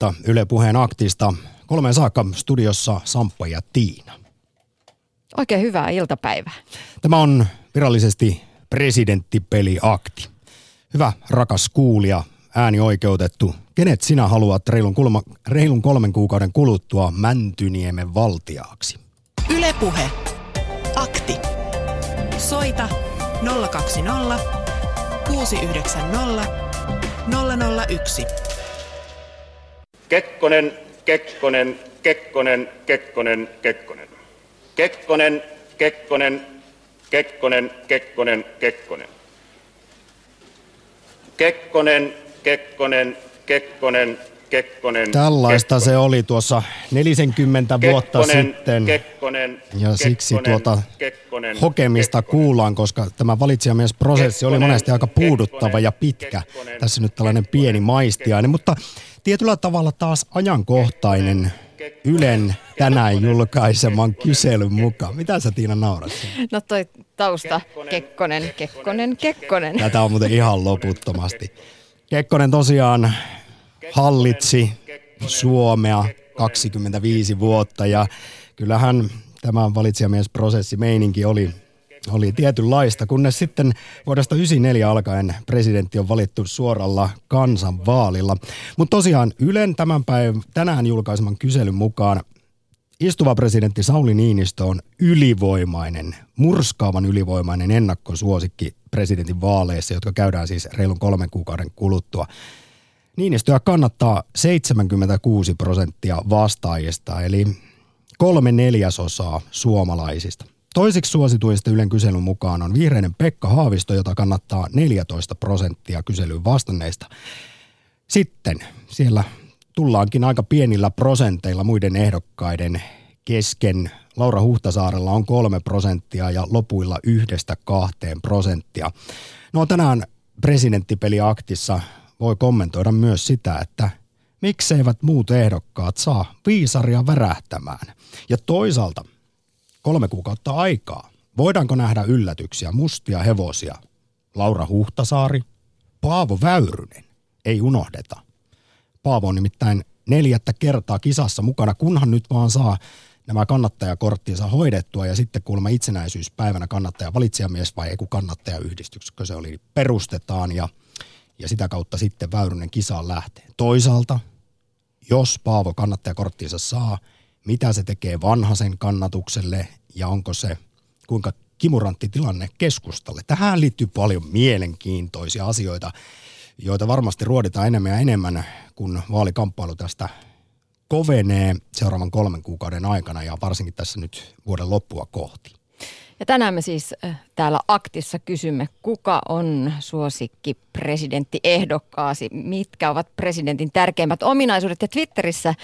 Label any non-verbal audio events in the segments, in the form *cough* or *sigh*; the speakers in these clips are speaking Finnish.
iltapäivää Yle Puheen aktista. Kolmeen saakka studiossa Samppa ja Tiina. Oikein hyvää iltapäivää. Tämä on virallisesti presidenttipeliakti. Hyvä, rakas kuulija, ääni oikeutettu. Kenet sinä haluat reilun, kulma, reilun kolmen kuukauden kuluttua Mäntyniemen valtiaaksi? Ylepuhe. Akti. Soita 020 690 001. Kekkonen, Kekkonen, Kekkonen, Kekkonen, Kekkonen. Kekkonen, Kekkonen, Kekkonen, Kekkonen, Kekkonen. Kekkonen, Kekkonen, Kekkonen, Kekkonen. Tällaista Kekkonen. se oli tuossa 40 vuotta Kekkonen, sitten. Kekkonen, Ja siksi Kekkonen, tuota Kekkonen, hokemista Kekkonen. kuullaan, koska tämä valitsijamiesprosessi oli Kekkonen, monesti aika puuduttava Kekkonen, ja pitkä. Kekkonen, Tässä nyt tällainen Kekkonen, pieni maistiainen, mutta tietyllä tavalla taas ajankohtainen Ylen tänään julkaiseman kyselyn mukaan. Mitä sä Tiina naurat? No toi tausta, Kekkonen, Kekkonen, Kekkonen. Tätä on muuten ihan loputtomasti. Kekkonen tosiaan hallitsi Suomea 25 vuotta ja kyllähän tämä valitsijamiesprosessi meininki oli, oli tietynlaista, kunnes sitten vuodesta 1994 alkaen presidentti on valittu suoralla kansanvaalilla. Mutta tosiaan Ylen tämän päivän, tänään julkaiseman kyselyn mukaan Istuva presidentti Sauli Niinistö on ylivoimainen, murskaavan ylivoimainen ennakkosuosikki presidentin vaaleissa, jotka käydään siis reilun kolmen kuukauden kuluttua. Niinistöä kannattaa 76 prosenttia vastaajista, eli kolme neljäsosaa suomalaisista. Toiseksi suosituista Ylen kyselyn mukaan on vihreinen Pekka Haavisto, jota kannattaa 14 prosenttia kyselyyn vastanneista. Sitten siellä tullaankin aika pienillä prosenteilla muiden ehdokkaiden kesken. Laura Huhtasaarella on kolme prosenttia ja lopuilla yhdestä kahteen prosenttia. No tänään presidenttipeliaktissa voi kommentoida myös sitä, että mikseivät muut ehdokkaat saa viisaria värähtämään. Ja toisaalta kolme kuukautta aikaa. Voidaanko nähdä yllätyksiä, mustia hevosia? Laura Huhtasaari, Paavo Väyrynen, ei unohdeta. Paavo on nimittäin neljättä kertaa kisassa mukana, kunhan nyt vaan saa nämä kannattajakorttinsa hoidettua ja sitten kuulemma itsenäisyyspäivänä kannattaja valitsijamies vai ei kun kannattajayhdistyksekö se oli, perustetaan ja, ja sitä kautta sitten Väyrynen kisaan lähtee. Toisaalta, jos Paavo kannattajakorttinsa saa, mitä se tekee vanhasen kannatukselle ja onko se kuinka kimurantti tilanne keskustalle. Tähän liittyy paljon mielenkiintoisia asioita, joita varmasti ruoditaan enemmän ja enemmän, kun vaalikamppailu tästä kovenee seuraavan kolmen kuukauden aikana ja varsinkin tässä nyt vuoden loppua kohti. Ja tänään me siis äh, täällä aktissa kysymme, kuka on suosikki presidenttiehdokkaasi, mitkä ovat presidentin tärkeimmät ominaisuudet. Ja Twitterissä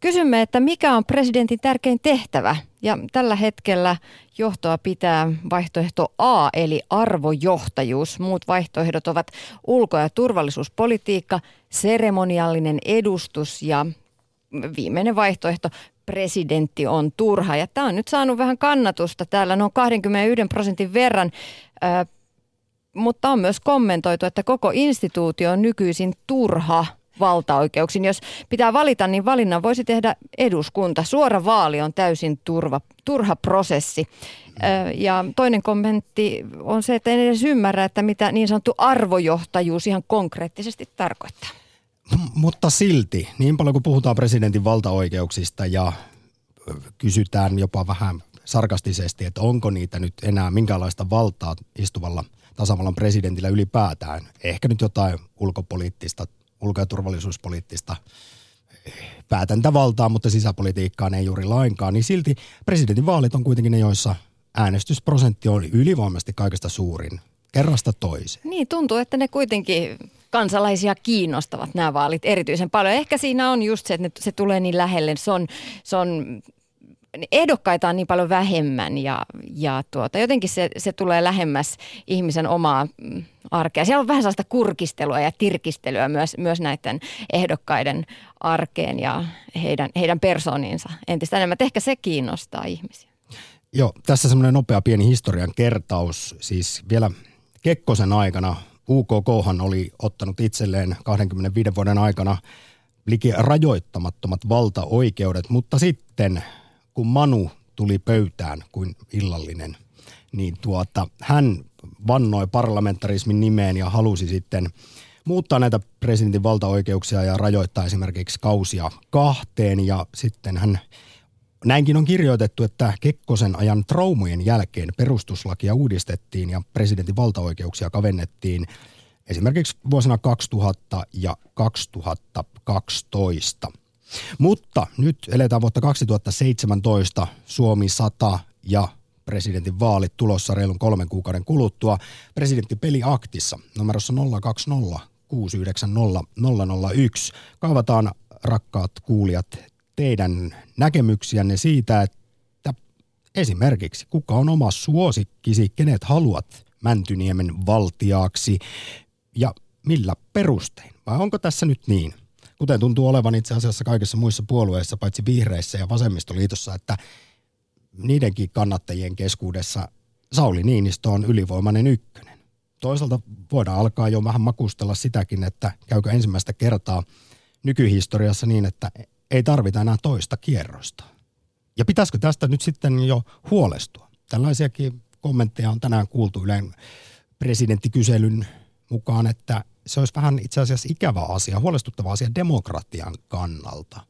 kysymme, että mikä on presidentin tärkein tehtävä. Ja tällä hetkellä johtoa pitää vaihtoehto A, eli arvojohtajuus. Muut vaihtoehdot ovat ulko- ja turvallisuuspolitiikka, seremoniallinen edustus ja viimeinen vaihtoehto, presidentti on turha. Ja tämä on nyt saanut vähän kannatusta täällä noin 21 prosentin verran, ö, mutta on myös kommentoitu, että koko instituutio on nykyisin turha valtaoikeuksin. Jos pitää valita, niin valinnan voisi tehdä eduskunta. Suora vaali on täysin turva, turha prosessi. Ja toinen kommentti on se, että en edes ymmärrä, että mitä niin sanottu arvojohtajuus ihan konkreettisesti tarkoittaa. Mutta silti, niin paljon kuin puhutaan presidentin valtaoikeuksista ja kysytään jopa vähän sarkastisesti, että onko niitä nyt enää minkälaista valtaa istuvalla tasavallan presidentillä ylipäätään. Ehkä nyt jotain ulkopoliittista, ulko- ja turvallisuuspoliittista eh, päätäntävaltaa, mutta sisäpolitiikkaan ei juuri lainkaan, niin silti presidentin vaalit on kuitenkin ne, joissa äänestysprosentti on ylivoimaisesti kaikista suurin kerrasta toiseen. Niin, tuntuu, että ne kuitenkin kansalaisia kiinnostavat nämä vaalit erityisen paljon. Ehkä siinä on just se, että se tulee niin lähelle. Se on, se on ehdokkaita on niin paljon vähemmän ja, ja tuota, jotenkin se, se tulee lähemmäs ihmisen omaa mm, arkea. Siellä on vähän sellaista kurkistelua ja tirkistelyä myös, myös näiden ehdokkaiden arkeen ja heidän, heidän persooniinsa entistä enemmän. Ehkä se kiinnostaa ihmisiä. Joo, tässä semmoinen nopea pieni historian kertaus. Siis vielä Kekkosen aikana UKKhan oli ottanut itselleen 25 vuoden aikana liki rajoittamattomat valtaoikeudet, mutta sitten kun Manu tuli pöytään kuin illallinen, niin tuota, hän vannoi parlamentarismin nimeen ja halusi sitten muuttaa näitä presidentin valtaoikeuksia ja rajoittaa esimerkiksi kausia kahteen. Ja sitten hän Näinkin on kirjoitettu, että Kekkosen ajan traumujen jälkeen perustuslakia uudistettiin ja presidentin valtaoikeuksia kavennettiin esimerkiksi vuosina 2000 ja 2012. Mutta nyt eletään vuotta 2017, Suomi 100 ja presidentin vaalit tulossa reilun kolmen kuukauden kuluttua. Presidentti peliaktissa numerossa 020 690 001. Kaavataan rakkaat kuulijat teidän näkemyksiänne siitä, että esimerkiksi kuka on oma suosikkisi, kenet haluat Mäntyniemen valtiaaksi ja millä perustein? Vai onko tässä nyt niin, kuten tuntuu olevan itse asiassa kaikissa muissa puolueissa, paitsi vihreissä ja vasemmistoliitossa, että niidenkin kannattajien keskuudessa Sauli Niinistö on ylivoimainen ykkönen. Toisaalta voidaan alkaa jo vähän makustella sitäkin, että käykö ensimmäistä kertaa nykyhistoriassa niin, että ei tarvita enää toista kierrosta. Ja pitäisikö tästä nyt sitten jo huolestua? Tällaisiakin kommentteja on tänään kuultu Ylen presidenttikyselyn mukaan, että se olisi vähän itse asiassa ikävä asia, huolestuttava asia demokratian kannalta,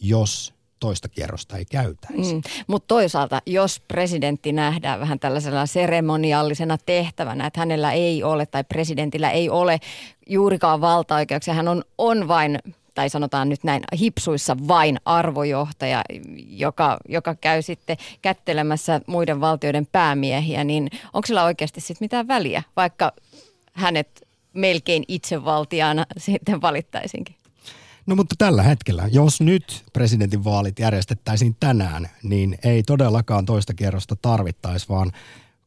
jos toista kierrosta ei käytäisi. Mm, mutta toisaalta, jos presidentti nähdään vähän tällaisena seremoniallisena tehtävänä, että hänellä ei ole tai presidentillä ei ole juurikaan valtaoikeuksia, hän on, on vain tai sanotaan nyt näin hipsuissa vain arvojohtaja, joka, joka käy sitten kättelemässä muiden valtioiden päämiehiä, niin onko sillä oikeasti sitten mitään väliä, vaikka hänet melkein itsevaltiaana *laughs* sitten valittaisinkin? No mutta tällä hetkellä, jos nyt presidentin vaalit järjestettäisiin tänään, niin ei todellakaan toista kierrosta tarvittaisi, vaan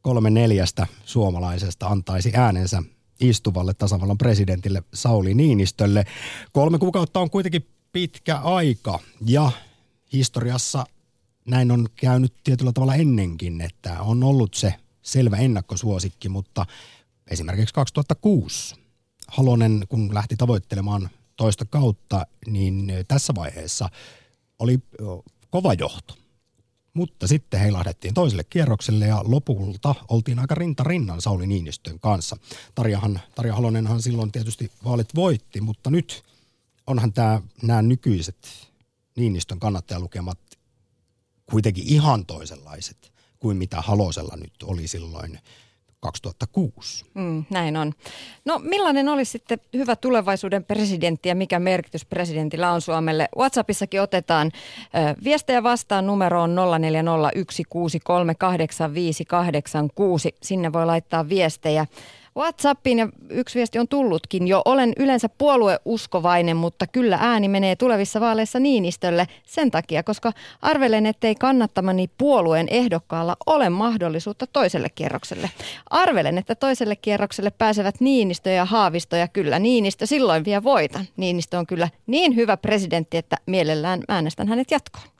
kolme neljästä suomalaisesta antaisi äänensä istuvalle tasavallan presidentille Sauli Niinistölle. Kolme kuukautta on kuitenkin pitkä aika ja historiassa näin on käynyt tietyllä tavalla ennenkin, että on ollut se selvä ennakkosuosikki, mutta esimerkiksi 2006 Halonen, kun lähti tavoittelemaan toista kautta, niin tässä vaiheessa oli kova johto. Mutta sitten heilahdettiin toiselle kierrokselle ja lopulta oltiin aika rinta rinnan Sauli Niinistön kanssa. Tarjahan, Tarja Halonenhan silloin tietysti vaalit voitti, mutta nyt onhan tämä, nämä nykyiset Niinistön kannattajalukemat kuitenkin ihan toisenlaiset kuin mitä Halosella nyt oli silloin 2006. Mm, näin on. No millainen olisi sitten hyvä tulevaisuuden presidentti ja mikä merkitys presidentillä on Suomelle? WhatsAppissakin otetaan viestejä vastaan numeroon 0401638586. Sinne voi laittaa viestejä. WhatsAppiin ja yksi viesti on tullutkin jo. Olen yleensä puolueuskovainen, mutta kyllä ääni menee tulevissa vaaleissa Niinistölle sen takia, koska arvelen, ettei kannattamani puolueen ehdokkaalla ole mahdollisuutta toiselle kierrokselle. Arvelen, että toiselle kierrokselle pääsevät Niinistö ja Haavisto ja kyllä Niinistö silloin vie voitan. Niinistö on kyllä niin hyvä presidentti, että mielellään äänestän hänet jatkoon.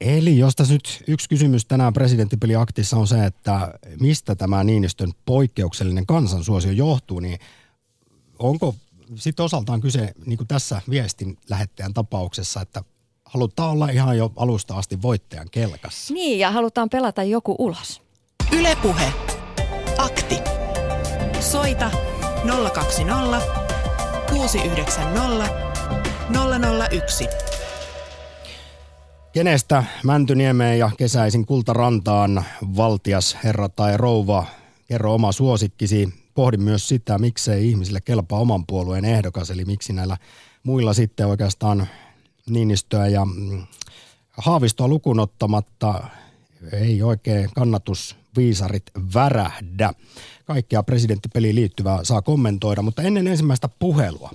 Eli jos tässä nyt yksi kysymys tänään presidenttipeliaktissa on se, että mistä tämä Niinistön poikkeuksellinen kansansuosio johtuu, niin onko sitten osaltaan kyse, niin kuin tässä viestin lähettäjän tapauksessa, että halutaan olla ihan jo alusta asti voittajan kelkassa. Niin, ja halutaan pelata joku ulos. Ylepuhe. Akti. Soita 020 690 001. Kenestä Mäntyniemeen ja kesäisin Kultarantaan valtias herra tai rouva, kerro oma suosikkisi. Pohdin myös sitä, miksei ihmisille kelpaa oman puolueen ehdokas, eli miksi näillä muilla sitten oikeastaan Niinistöä ja mm, Haavistoa lukunottamatta ei oikein kannatusviisarit värähdä. Kaikkea presidenttipeliin liittyvää saa kommentoida, mutta ennen ensimmäistä puhelua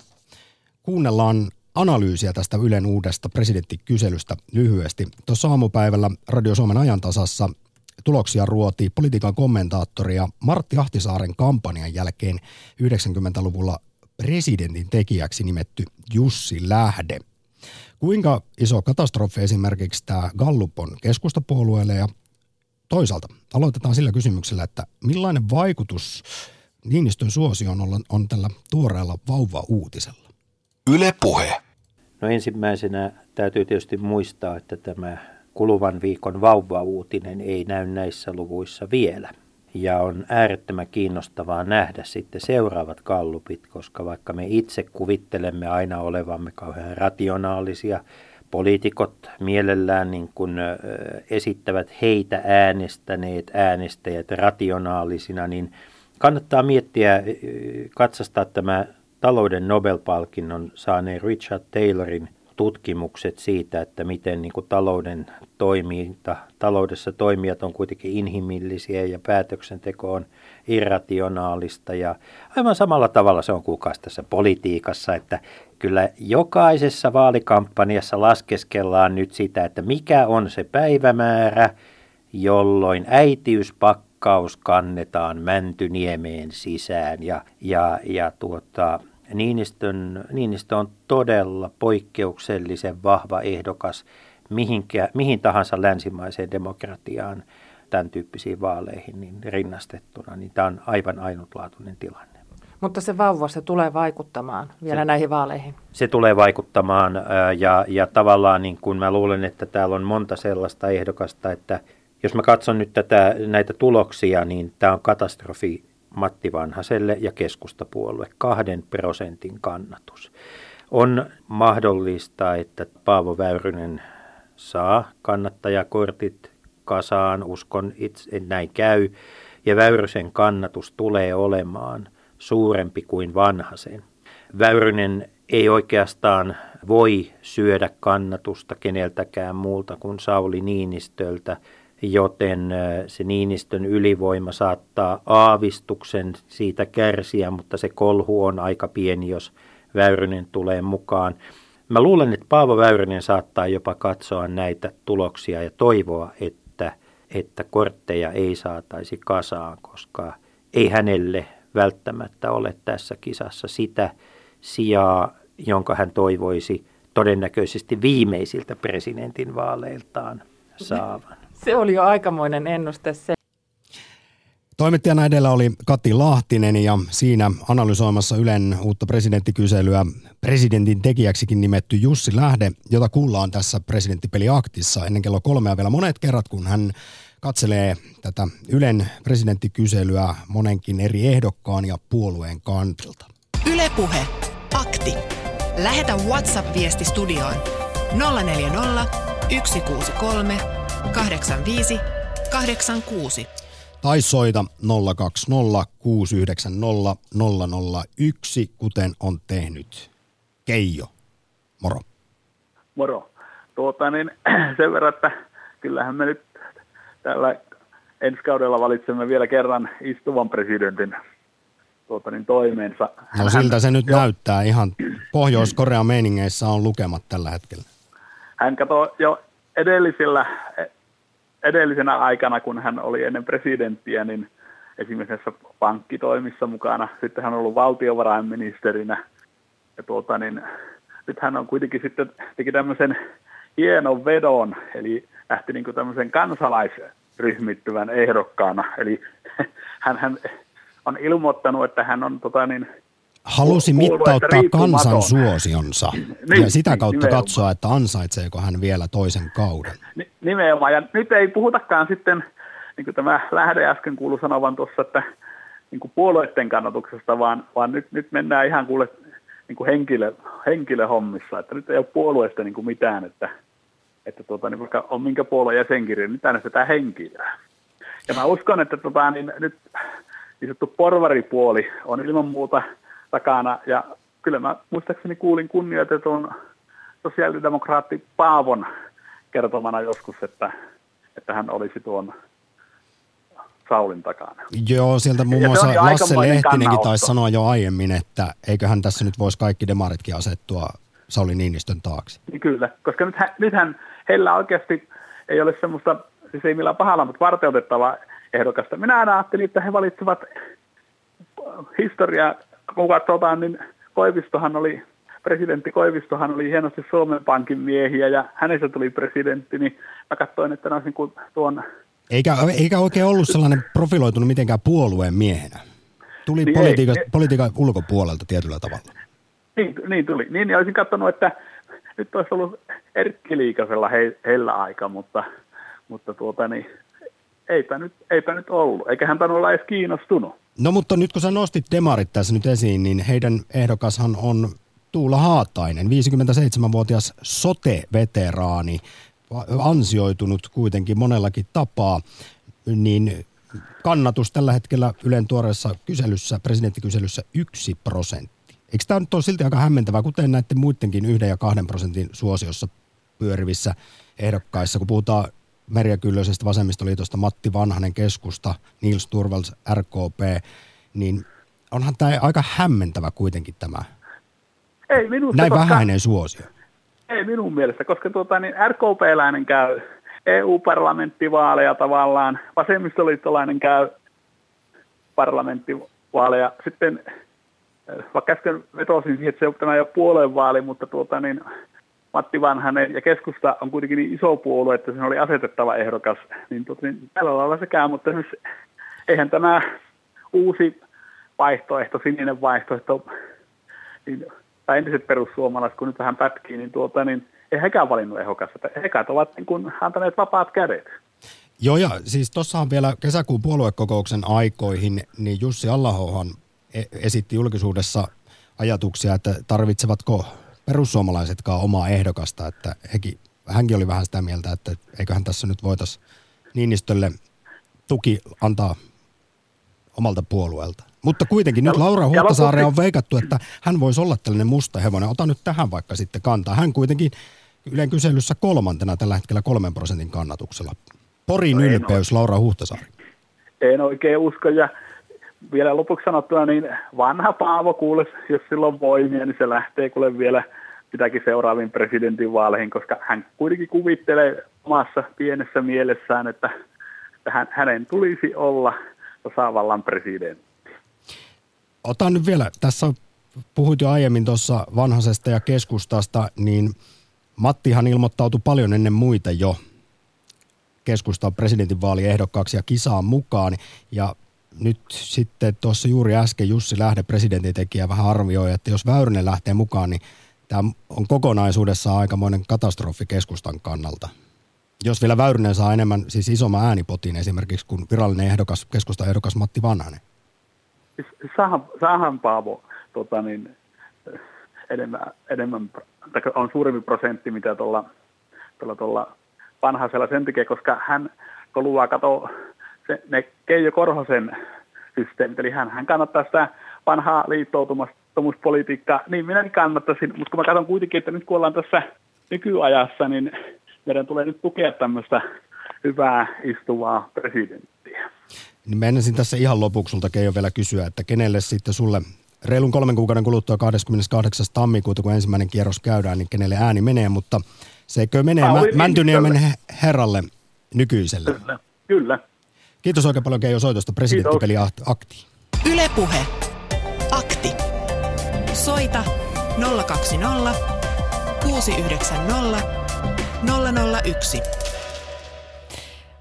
kuunnellaan analyysiä tästä Ylen uudesta presidenttikyselystä lyhyesti. Tuossa aamupäivällä Radio Suomen ajantasassa tuloksia ruoti politiikan kommentaattoria Martti Ahtisaaren kampanjan jälkeen 90-luvulla presidentin tekijäksi nimetty Jussi Lähde. Kuinka iso katastrofi esimerkiksi tämä Gallup on keskustapuolueelle ja toisaalta aloitetaan sillä kysymyksellä, että millainen vaikutus Niinistön suosioon on, on tällä tuoreella vauva-uutisella? Yle Puhe. No ensimmäisenä täytyy tietysti muistaa, että tämä kuluvan viikon vauva-uutinen ei näy näissä luvuissa vielä. Ja on äärettömän kiinnostavaa nähdä sitten seuraavat kallupit, koska vaikka me itse kuvittelemme aina olevamme kauhean rationaalisia, poliitikot mielellään niin kuin esittävät heitä äänestäneet äänestäjät rationaalisina, niin kannattaa miettiä, katsastaa tämä talouden Nobel-palkinnon saaneen Richard Taylorin tutkimukset siitä, että miten niin kuin talouden toiminta, taloudessa toimijat on kuitenkin inhimillisiä ja päätöksenteko on irrationaalista. Ja aivan samalla tavalla se on kuukaus tässä politiikassa, että kyllä jokaisessa vaalikampanjassa laskeskellaan nyt sitä, että mikä on se päivämäärä, jolloin äitiyspakkaus kannetaan Mäntyniemeen sisään ja, ja, ja tuota, Niinistön, Niinistö on todella poikkeuksellisen vahva ehdokas mihinkä, mihin tahansa länsimaiseen demokratiaan tämän tyyppisiin vaaleihin niin rinnastettuna, niin tämä on aivan ainutlaatuinen tilanne. Mutta se vauva, se tulee vaikuttamaan vielä se, näihin vaaleihin. Se tulee vaikuttamaan ja, ja tavallaan niin kuin mä luulen, että täällä on monta sellaista ehdokasta, että jos mä katson nyt tätä, näitä tuloksia, niin tämä on katastrofi Matti Vanhaselle ja keskustapuolue, kahden prosentin kannatus. On mahdollista, että Paavo Väyrynen saa kannattajakortit kasaan, uskon itse, näin käy, ja Väyrysen kannatus tulee olemaan suurempi kuin Vanhasen. Väyrynen ei oikeastaan voi syödä kannatusta keneltäkään muulta kuin Sauli Niinistöltä, joten se Niinistön ylivoima saattaa aavistuksen siitä kärsiä, mutta se kolhu on aika pieni, jos Väyrynen tulee mukaan. Mä luulen, että Paavo Väyrynen saattaa jopa katsoa näitä tuloksia ja toivoa, että, että kortteja ei saataisi kasaan, koska ei hänelle välttämättä ole tässä kisassa sitä sijaa, jonka hän toivoisi todennäköisesti viimeisiltä presidentin vaaleiltaan saavan. Se oli jo aikamoinen ennuste se. Toimittajana edellä oli Kati Lahtinen ja siinä analysoimassa Ylen uutta presidenttikyselyä presidentin tekijäksikin nimetty Jussi Lähde, jota kuullaan tässä presidenttipeliaktissa ennen kello kolmea vielä monet kerrat, kun hän katselee tätä Ylen presidenttikyselyä monenkin eri ehdokkaan ja puolueen kantilta. Ylepuhe Akti. Lähetä WhatsApp-viesti studioon 040 163 85 86 tai soita 020 690 001, kuten on tehnyt Keijo. Moro. Moro. Tuota, niin, *clears throat* sen verran, että kyllähän me nyt tällä ensi kaudella valitsemme vielä kerran istuvan presidentin tuota, niin toimeensa. No siltä se nyt jo. näyttää. Ihan *clears throat* Pohjois-Korean meiningeissä on lukemat tällä hetkellä. Hän katsoi jo edellisillä edellisenä aikana, kun hän oli ennen presidenttiä, niin esimerkiksi pankkitoimissa mukana. Sitten hän on ollut valtiovarainministerinä. Ja tuota, niin, nyt hän on kuitenkin sitten teki tämmöisen hienon vedon, eli lähti niin kuin tämmöisen kansalaisryhmittyvän ehdokkaana. Eli *laughs* hän, hän on ilmoittanut, että hän on tota, niin, halusi mittauttaa kansan suosionsa niin, ja sitä kautta nimenomaan. katsoa, että ansaitseeko hän vielä toisen kauden. Nimenomaan, ja nyt ei puhutakaan sitten, niin kuin tämä lähde äsken kuului sanovan tuossa, että niin kuin puolueiden kannatuksesta, vaan, vaan nyt, nyt mennään ihan kuule niin kuin henkilö, henkilöhommissa, että nyt ei ole puolueesta niin kuin mitään, että, että tuota, niin vaikka on minkä puolueen jäsenkirja, niin äänestetään henkilöä. Ja mä uskon, että tota, niin nyt niin sanottu porvaripuoli on ilman muuta – takana. Ja kyllä mä muistaakseni kuulin kunnioitetun sosiaalidemokraatti Paavon kertomana joskus, että, että hän olisi tuon Saulin takana. Joo, sieltä muun muassa Lasse Lehtinenkin taisi sanoa jo aiemmin, että eiköhän tässä nyt voisi kaikki demaritkin asettua Sauli Niinistön taakse. Niin kyllä, koska nythän, nythän heillä oikeasti ei ole semmoista, siis ei millään pahalla, mutta varteutettavaa ehdokasta. Minä aina ajattelin, että he valitsevat historiaa kun katsotaan, niin Koivistohan oli, presidentti Koivistohan oli hienosti Suomen Pankin miehiä ja hänestä tuli presidentti, niin mä katsoin, että ne olisi niin tuon... Eikä, eikä oikein ollut sellainen profiloitunut mitenkään puolueen miehenä. Tuli niin politiikan, ei, politiikan ulkopuolelta tietyllä tavalla. Niin, niin tuli. Niin, niin olisin katsonut, että, nyt olisi ollut Erkki Liikasella he, heillä aika, mutta, mutta tuota niin, eipä nyt, eipä nyt ollut, eikä hän olla edes kiinnostunut. No mutta nyt kun sä nostit demarit tässä nyt esiin, niin heidän ehdokashan on Tuula Haatainen, 57-vuotias sote-veteraani, ansioitunut kuitenkin monellakin tapaa, niin kannatus tällä hetkellä Ylen tuoreessa kyselyssä, presidenttikyselyssä yksi prosentti. Eikö tämä nyt ole silti aika hämmentävää, kuten näiden muidenkin yhden ja kahden prosentin suosiossa pyörivissä ehdokkaissa, kun puhutaan Merja Kyllösestä, Vasemmistoliitosta, Matti Vanhanen keskusta, Nils Turvals RKP, niin onhan tämä aika hämmentävä kuitenkin tämä ei minusta, näin koska, vähäinen suosio. Ei minun mielestä, koska tuota, niin RKP-läinen käy EU-parlamenttivaaleja tavallaan, vasemmistoliittolainen käy parlamenttivaaleja. Sitten äh, vaikka äsken vetosin siihen, että se on tämä jo puolen vaali, mutta tuota, niin Matti Vanhanen ja keskusta on kuitenkin niin iso puolue, että siinä oli asetettava ehdokas, niin, tuota, niin tällä lailla se käy, mutta eihän tämä uusi vaihtoehto, sininen vaihtoehto, niin, tai entiset perussuomalaiset, kun nyt vähän pätkii, niin, tuota, niin ei hekään valinnut ehdokasta. Hekat ovat niin kuin antaneet vapaat kädet. Joo, ja siis tuossahan vielä kesäkuun puoluekokouksen aikoihin, niin Jussi Allahohan e- esitti julkisuudessa ajatuksia, että tarvitsevatko perussuomalaisetkaan omaa ehdokasta, että hekin, hänkin oli vähän sitä mieltä, että eiköhän tässä nyt voitaisiin Niinistölle tuki antaa omalta puolueelta. Mutta kuitenkin nyt Laura Huhtasaare on veikattu, että hän voisi olla tällainen musta hevonen. Ota nyt tähän vaikka sitten kantaa. Hän kuitenkin Ylen kyselyssä kolmantena tällä hetkellä kolmen prosentin kannatuksella. Porin no ylpeys, Laura Huhtasaari. En oikein usko ja vielä lopuksi sanottuna, niin vanha Paavo kuules, jos silloin voimia, niin se lähtee kuule vielä sitäkin seuraaviin presidentinvaaleihin, koska hän kuitenkin kuvittelee omassa pienessä mielessään, että hän, hänen tulisi olla tasavallan presidentti. Otan nyt vielä, tässä puhuit jo aiemmin tuossa vanhasesta ja keskustasta, niin Mattihan ilmoittautui paljon ennen muita jo keskustan presidentinvaaliehdokkaaksi ja kisaan mukaan. Ja nyt sitten tuossa juuri äsken Jussi Lähde, presidentintekijä, vähän arvioi, että jos Väyrynen lähtee mukaan, niin tämä on kokonaisuudessaan aikamoinen katastrofi keskustan kannalta. Jos vielä Väyrynen saa enemmän, siis isomman äänipotin esimerkiksi kuin virallinen ehdokas, keskustan ehdokas Matti Vanhanen. Saahan, saahan Paavo tota niin, enemmän, enemmän on suurempi prosentti, mitä tuolla, tuolla, tuolla vanhaisella sen takia, koska hän koluaa kato se, ne Keijo Korhosen systeemit, eli hän, hän kannattaa sitä vanhaa liittoutumuspolitiikkaa, niin minäkin kannattaisin, mutta kun mä katson kuitenkin, että nyt kun ollaan tässä nykyajassa, niin meidän tulee nyt tukea tämmöistä hyvää istuvaa presidenttiä. Niin mä tässä ihan lopuksi sulta Keijo vielä kysyä, että kenelle sitten sulle reilun kolmen kuukauden kuluttua 28. tammikuuta, kun ensimmäinen kierros käydään, niin kenelle ääni menee, mutta seikö menee Mä, Mäntyniemen herralle nykyiselle? Kyllä, kyllä. Kiitos oikein paljon Keijo soitosta presidenttipeli Akti. Ylepuhe. Akti. Soita 020 690 001.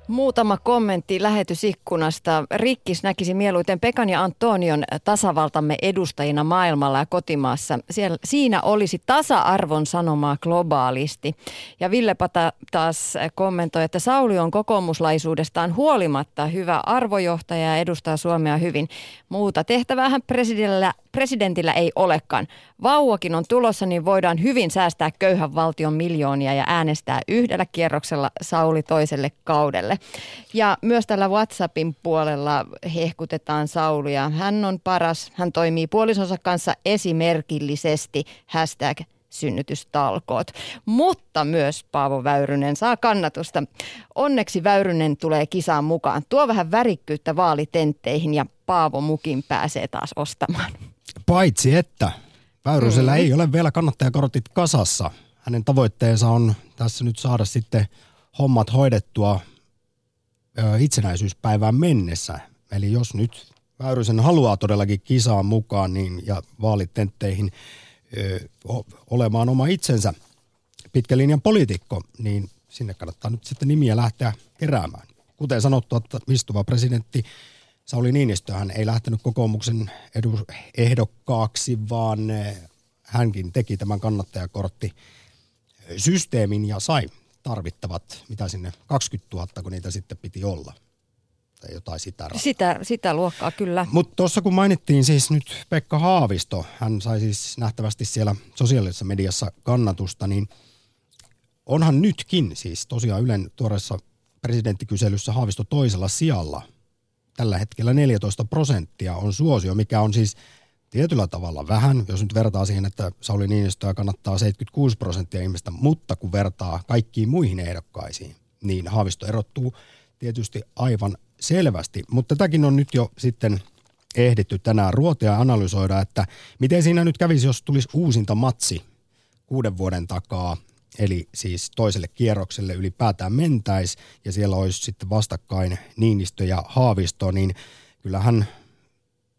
Muutama kommentti lähetysikkunasta. Rikkis näkisi mieluiten Pekan ja Antonion tasavaltamme edustajina maailmalla ja kotimaassa. Siellä, siinä olisi tasa-arvon sanomaa globaalisti. Ja Ville Pata taas kommentoi, että Sauli on kokoomuslaisuudestaan huolimatta hyvä arvojohtaja ja edustaa Suomea hyvin. Muuta tehtäväähän presidentillä, presidentillä ei olekaan. Vauvakin on tulossa, niin voidaan hyvin säästää köyhän valtion miljoonia ja äänestää yhdellä kierroksella Sauli toiselle kaudelle. Ja myös tällä WhatsAppin puolella hehkutetaan Saulia. Hän on paras, hän toimii puolisonsa kanssa esimerkillisesti. Hashtag synnytystalkoot. Mutta myös Paavo Väyrynen saa kannatusta. Onneksi Väyrynen tulee kisaan mukaan. Tuo vähän värikkyyttä vaalitentteihin ja Paavo Mukin pääsee taas ostamaan. Paitsi että Väyrysellä mm. ei ole vielä kannattajakortit kasassa. Hänen tavoitteensa on tässä nyt saada sitten hommat hoidettua itsenäisyyspäivään mennessä. Eli jos nyt Väyrysen haluaa todellakin kisaan mukaan niin, ja vaalitentteihin ö, olemaan oma itsensä pitkän linjan poliitikko, niin sinne kannattaa nyt sitten nimiä lähteä keräämään. Kuten sanottu, että istuva presidentti Sauli Niinistöhän ei lähtenyt kokoomuksen edu, ehdokkaaksi, vaan hänkin teki tämän kannattajakortti systeemin ja sai tarvittavat, mitä sinne 20 000, kun niitä sitten piti olla. Tai jotain sitä Sitä, sitä luokkaa, kyllä. Mutta tuossa kun mainittiin siis nyt Pekka Haavisto, hän sai siis nähtävästi siellä sosiaalisessa mediassa kannatusta, niin onhan nytkin siis tosiaan Ylen tuoreessa presidenttikyselyssä Haavisto toisella sijalla. Tällä hetkellä 14 prosenttia on suosio, mikä on siis tietyllä tavalla vähän, jos nyt vertaa siihen, että Sauli Niinistöä kannattaa 76 prosenttia ihmistä, mutta kun vertaa kaikkiin muihin ehdokkaisiin, niin Haavisto erottuu tietysti aivan selvästi. Mutta tätäkin on nyt jo sitten ehditty tänään ruotia analysoida, että miten siinä nyt kävisi, jos tulisi uusinta matsi kuuden vuoden takaa, eli siis toiselle kierrokselle ylipäätään mentäisi, ja siellä olisi sitten vastakkain Niinistö ja Haavisto, niin kyllähän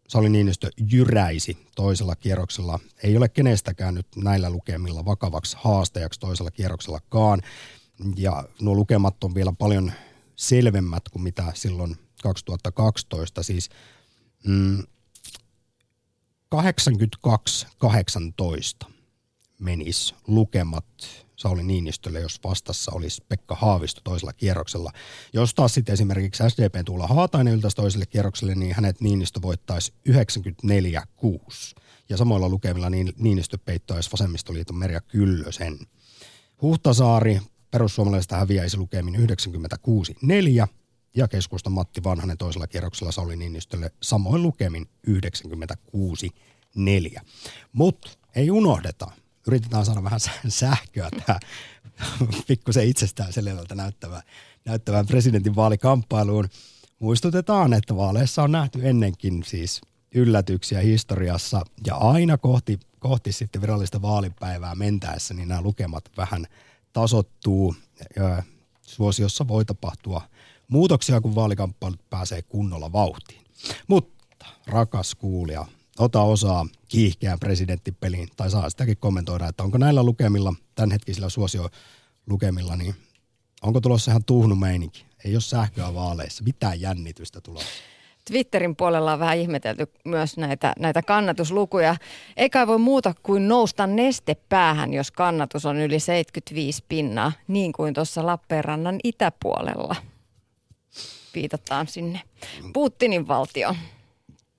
Sauli Niinistö jyräisi toisella kierroksella. Ei ole kenestäkään nyt näillä lukemilla vakavaksi haastajaksi toisella kierroksellakaan. Ja nuo lukemat on vielä paljon selvemmät kuin mitä silloin 2012. Siis mm, 82-18 menis lukemat Sauli Niinistölle, jos vastassa olisi Pekka Haavisto toisella kierroksella. Jos taas sitten esimerkiksi SDP tulla Haatainen yltäisi toiselle kierrokselle, niin hänet Niinistö voittaisi 94-6. Ja samoilla lukemilla niin Niinistö peittäisi vasemmistoliiton Merja Kyllösen. Huhtasaari perussuomalaiset häviäisi lukemin 96-4 ja keskusta Matti Vanhanen toisella kierroksella Sauli Niinistölle samoin lukemin 96-4. Mutta ei unohdeta, yritetään saada vähän sähköä tähän pikkusen itsestään selvältä näyttävään, näyttävään presidentin vaalikamppailuun. Muistutetaan, että vaaleissa on nähty ennenkin siis yllätyksiä historiassa ja aina kohti, kohti sitten virallista vaalipäivää mentäessä, niin nämä lukemat vähän tasottuu. Suosiossa voi tapahtua muutoksia, kun vaalikamppailut pääsee kunnolla vauhtiin. Mutta rakas kuulija, ota osaa kiihkeään presidenttipeliin, tai saa sitäkin kommentoida, että onko näillä lukemilla, tämänhetkisillä suosiolukemilla, niin onko tulossa ihan tuhnu meininki? Ei ole sähköä vaaleissa, mitään jännitystä tulossa. Twitterin puolella on vähän ihmetelty myös näitä, näitä kannatuslukuja. Eikä voi muuta kuin nousta nestepäähän, jos kannatus on yli 75 pinnaa, niin kuin tuossa Lappeenrannan itäpuolella. Viitataan sinne Putinin valtioon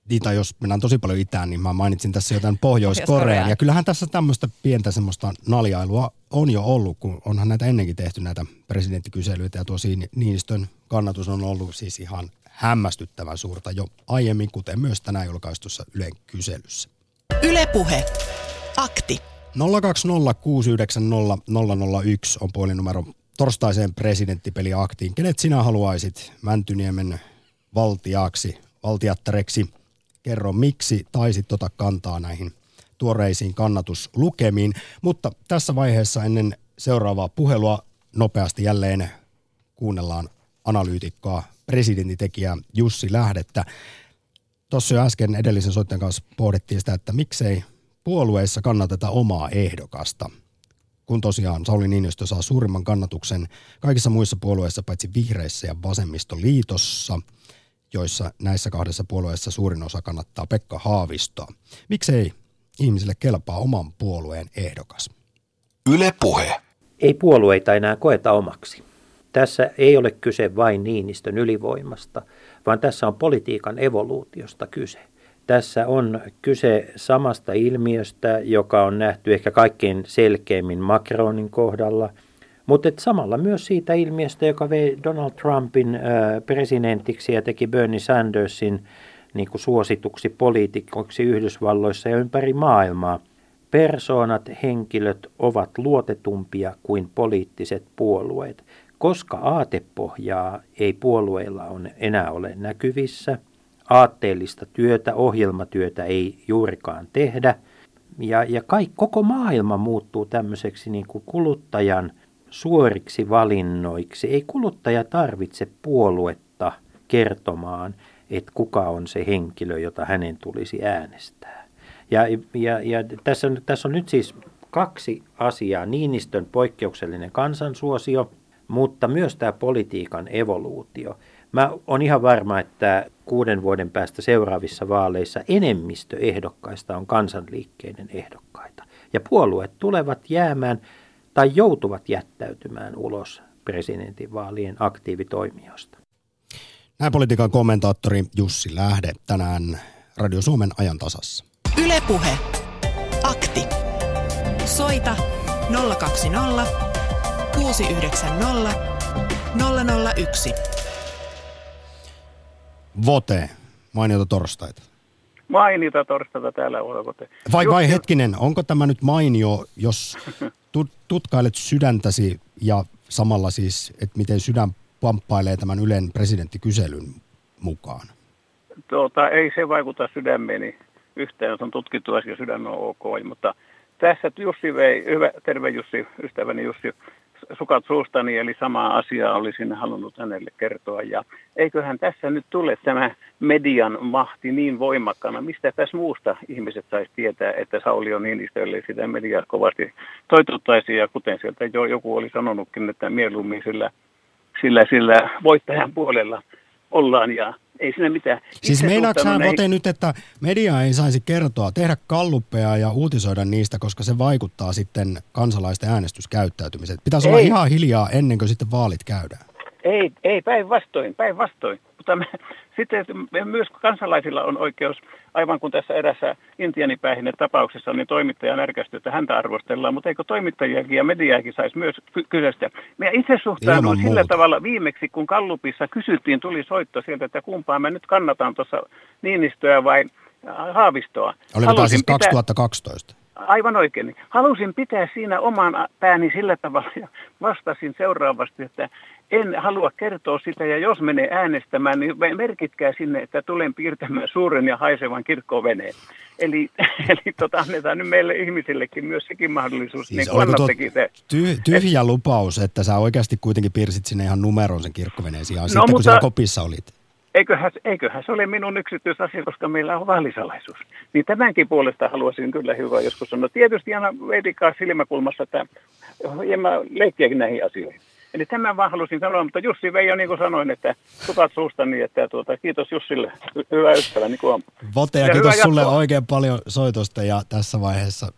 niin, tai jos mennään tosi paljon itään, niin mä mainitsin tässä jotain Pohjois-Korean. Ja kyllähän tässä tämmöistä pientä semmoista naljailua on jo ollut, kun onhan näitä ennenkin tehty näitä presidenttikyselyitä. Ja tuo Niinistön kannatus on ollut siis ihan hämmästyttävän suurta jo aiemmin, kuten myös tänään julkaistussa Ylen kyselyssä. Ylepuhe. Akti. 020690001 on puhelinnumero torstaiseen presidenttipeliaktiin. Kenet sinä haluaisit Mäntyniemen valtiaksi, valtiattareksi? Kerro miksi taisit tota kantaa näihin tuoreisiin kannatuslukemiin. Mutta tässä vaiheessa ennen seuraavaa puhelua nopeasti jälleen kuunnellaan analyytikkoa, presidentitekijää Jussi Lähdettä. Tuossa jo äsken edellisen soittajan kanssa pohdittiin sitä, että miksei puolueissa kannateta omaa ehdokasta. Kun tosiaan Sauli Niinistö saa suurimman kannatuksen kaikissa muissa puolueissa, paitsi vihreissä ja vasemmistoliitossa – joissa näissä kahdessa puolueessa suurin osa kannattaa Pekka Haavistoa. Miksei ihmisille kelpaa oman puolueen ehdokas? Yle puhe. Ei puolueita enää koeta omaksi. Tässä ei ole kyse vain Niinistön ylivoimasta, vaan tässä on politiikan evoluutiosta kyse. Tässä on kyse samasta ilmiöstä, joka on nähty ehkä kaikkein selkeimmin Macronin kohdalla – mutta samalla myös siitä ilmiöstä, joka vei Donald Trumpin presidentiksi ja teki Bernie Sandersin niin kuin suosituksi poliitikoksi Yhdysvalloissa ja ympäri maailmaa. Persoonat, henkilöt ovat luotetumpia kuin poliittiset puolueet, koska aatepohjaa ei puolueilla on enää ole näkyvissä. Aatteellista työtä, ohjelmatyötä ei juurikaan tehdä. Ja, ja kaikki, koko maailma muuttuu tämmöiseksi niin kuin kuluttajan – suoriksi valinnoiksi. Ei kuluttaja tarvitse puoluetta kertomaan, että kuka on se henkilö, jota hänen tulisi äänestää. Ja, ja, ja tässä, on, tässä on nyt siis kaksi asiaa. Niinistön poikkeuksellinen kansansuosio, mutta myös tämä politiikan evoluutio. Mä on ihan varma, että kuuden vuoden päästä seuraavissa vaaleissa enemmistö ehdokkaista on kansanliikkeiden ehdokkaita. Ja puolueet tulevat jäämään tai joutuvat jättäytymään ulos presidentinvaalien aktiivitoimijoista. Näin politiikan kommentaattori Jussi Lähde tänään Radio Suomen ajan tasassa. Ylepuhe. Akti. Soita 020 690 001. Vote, mainiota torstaita. Mainita torstaita täällä olkote. Vai, vai hetkinen, onko tämä nyt mainio, jos *laughs* tut, tutkailet sydäntäsi ja samalla siis, että miten sydän pamppailee tämän Ylen presidenttikyselyn mukaan? Tuota, ei se vaikuta sydämeeni yhtään, se on tutkittu asia, sydän on ok, mutta tässä Jussi vei, hyvä, terve Jussi, ystäväni Jussi, sukat suustani, eli sama asia olisin halunnut hänelle kertoa. Ja eiköhän tässä nyt tule tämä median mahti niin voimakkana, mistä tässä muusta ihmiset saisi tietää, että Sauli on Niinistölle sitä mediaa kovasti toituttaisi, ja kuten sieltä jo joku oli sanonutkin, että mieluummin sillä, sillä, sillä voittajan puolella ollaan ja ei siinä mitään. Siis meinaatko näihin... nyt, että media ei saisi kertoa, tehdä kalluppeja ja uutisoida niistä, koska se vaikuttaa sitten kansalaisten äänestyskäyttäytymiseen? Pitäisi ei. olla ihan hiljaa ennen kuin sitten vaalit käydään. Ei, ei päinvastoin, päinvastoin. Mutta me, sitten myös kansalaisilla on oikeus, aivan kuin tässä erässä intianipäihinen tapauksessa, niin toimittaja närkästyi, että häntä arvostellaan, mutta eikö toimittajiakin ja mediaakin saisi myös ky- kyseistä. Me itse suhtaudun sillä muuta. tavalla viimeksi, kun Kallupissa kysyttiin, tuli soitto sieltä, että kumpaa mä nyt kannatan tuossa Niinistöä vai Haavistoa. Oliko tämä siis 2012? Aivan oikein. Halusin pitää siinä oman pääni sillä tavalla ja vastasin seuraavasti, että en halua kertoa sitä ja jos menee äänestämään, niin merkitkää sinne, että tulen piirtämään suuren ja haisevan kirkkoveneen. Eli, *laughs* eli tota, annetaan nyt meille ihmisillekin myös sekin mahdollisuus. Siis niin tuo ty- tyhjä lupaus, että sä oikeasti kuitenkin piirsit sinne ihan numeron sen kirkkoveneen sijaan, no, sitten mutta... kun siellä kopissa olit? Eiköhän, eiköhän se ole minun yksityisasia, koska meillä on vaalisalaisuus. Niin tämänkin puolesta haluaisin kyllä hyvä joskus sanoa. Tietysti aina vedikaa silmäkulmassa, että en mä leikkiäkin näihin asioihin. Eli tämän vaan halusin sanoa, mutta Jussi Veijo, niin kuin sanoin, että sukat suusta niin, että tuota, kiitos Jussille, hyvä ystävä. Niin kuin Vote ja, ja kiitos sulle jatkoa. oikein paljon soitosta ja tässä vaiheessa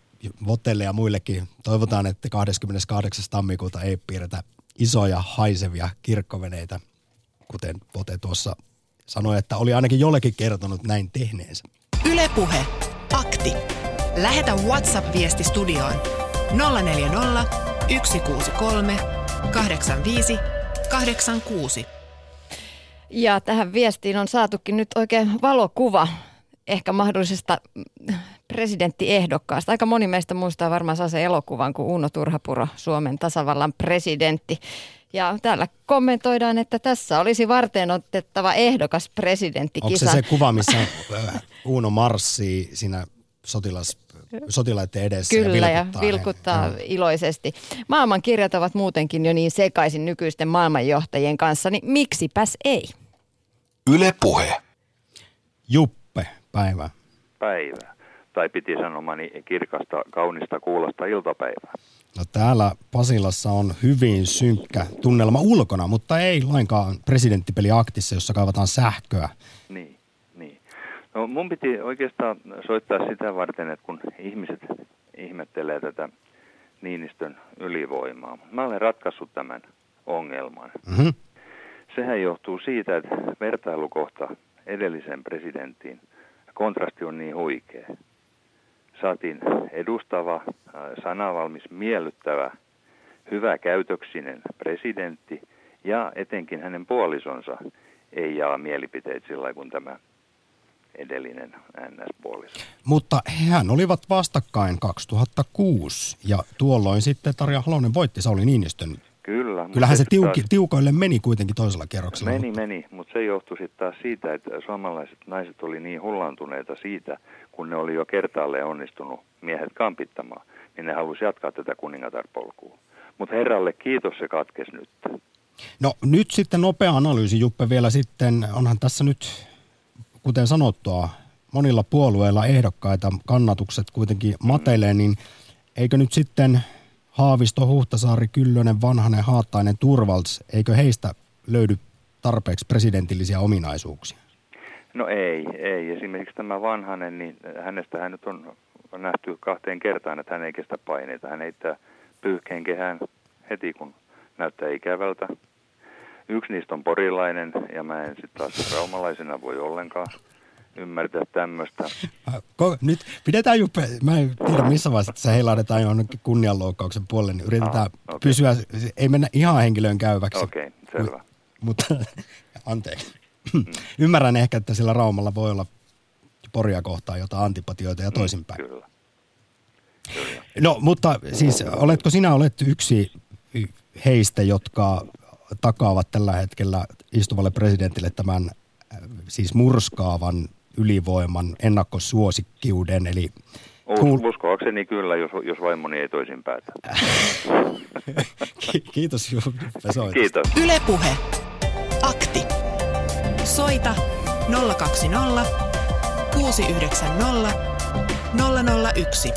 Votelle ja muillekin toivotaan, että 28. tammikuuta ei piirretä isoja haisevia kirkkoveneitä, kuten Vote tuossa sanoi, että oli ainakin jollekin kertonut näin tehneensä. Ylepuhe. Akti. Lähetä WhatsApp-viesti studioon 040 163 85 86. Ja tähän viestiin on saatukin nyt oikein valokuva ehkä mahdollisesta presidenttiehdokkaasta. Aika moni meistä muistaa varmaan saa sen elokuvan, kun Uno Turhapuro, Suomen tasavallan presidentti. Ja täällä kommentoidaan, että tässä olisi varten otettava ehdokas presidenttikisa. Onko se se kuva, missä äh, Uno marssii siinä sotilas sotilaiden edessä Kyllä, ja vilkuttaa, ja vilkuttaa he. iloisesti. Maailman kirjat ovat muutenkin jo niin sekaisin nykyisten maailmanjohtajien kanssa, niin miksipäs ei? Yle Puhe. Juppe, päivä. Päivä. Tai piti sanomani kirkasta, kaunista, kuulosta iltapäivää. No täällä Pasilassa on hyvin synkkä tunnelma ulkona, mutta ei lainkaan presidenttipeli aktissa, jossa kaivataan sähköä. Niin. No mun piti oikeastaan soittaa sitä varten, että kun ihmiset ihmettelee tätä Niinistön ylivoimaa. Mä olen ratkaissut tämän ongelman. Mm-hmm. Sehän johtuu siitä, että vertailukohta edellisen presidenttiin, kontrasti on niin huikea. Saatiin edustava, äh, sanavalmis, miellyttävä, hyvä käytöksinen presidentti ja etenkin hänen puolisonsa ei jaa mielipiteitä sillä kuin tämä edellinen NS-puoliso. Mutta hehän olivat vastakkain 2006 ja tuolloin sitten Tarja Halonen voitti Sauli Niinistön. Kyllä. Kyllähän se tiuki, taas... tiukoille meni kuitenkin toisella kerroksella. Meni, mutta... meni, mutta se johtui sitten taas siitä, että suomalaiset naiset oli niin hullantuneita siitä, kun ne oli jo kertaalleen onnistunut miehet kampittamaan, niin ne halusi jatkaa tätä kuningatarpolkua. Mutta herralle kiitos, se katkes nyt. No nyt sitten nopea analyysi, Juppe, vielä sitten. Onhan tässä nyt kuten sanottua, monilla puolueilla ehdokkaita kannatukset kuitenkin matelee, niin eikö nyt sitten Haavisto, Huhtasaari, Kyllönen, Vanhanen, Haattainen, Turvalts, eikö heistä löydy tarpeeksi presidentillisiä ominaisuuksia? No ei, ei. Esimerkiksi tämä Vanhanen, niin hänestä hän nyt on nähty kahteen kertaan, että hän ei kestä paineita. Hän heittää pyyhkeen kehään heti, kun näyttää ikävältä. Yksi niistä on porilainen ja mä en sitten taas raumalaisena voi ollenkaan ymmärtää tämmöistä. Nyt pidetään juppe, mä en tiedä missä vaiheessa se heilahdetaan jonnekin kunnianloukkauksen puolelle, niin yritetään ah, okay. pysyä, ei mennä ihan henkilöön käyväksi. Okei, okay, selvä. Mutta *laughs* anteeksi. Mm. *clears throat* Ymmärrän ehkä, että sillä Raumalla voi olla Poria kohtaan jotain antipatioita ja mm, toisinpäin. Kyllä. Kyllä. No, mutta siis oletko sinä olet yksi heistä, jotka takaavat tällä hetkellä istuvalle presidentille tämän siis murskaavan ylivoiman ennakkosuosikkiuden, eli Kuul... Uskoakseni kyllä, jos, jos vaimoni ei toisin päätä. *laughs* Kiitos Juppe Kiitos. Ylepuhe. Akti. Soita 020 690 001.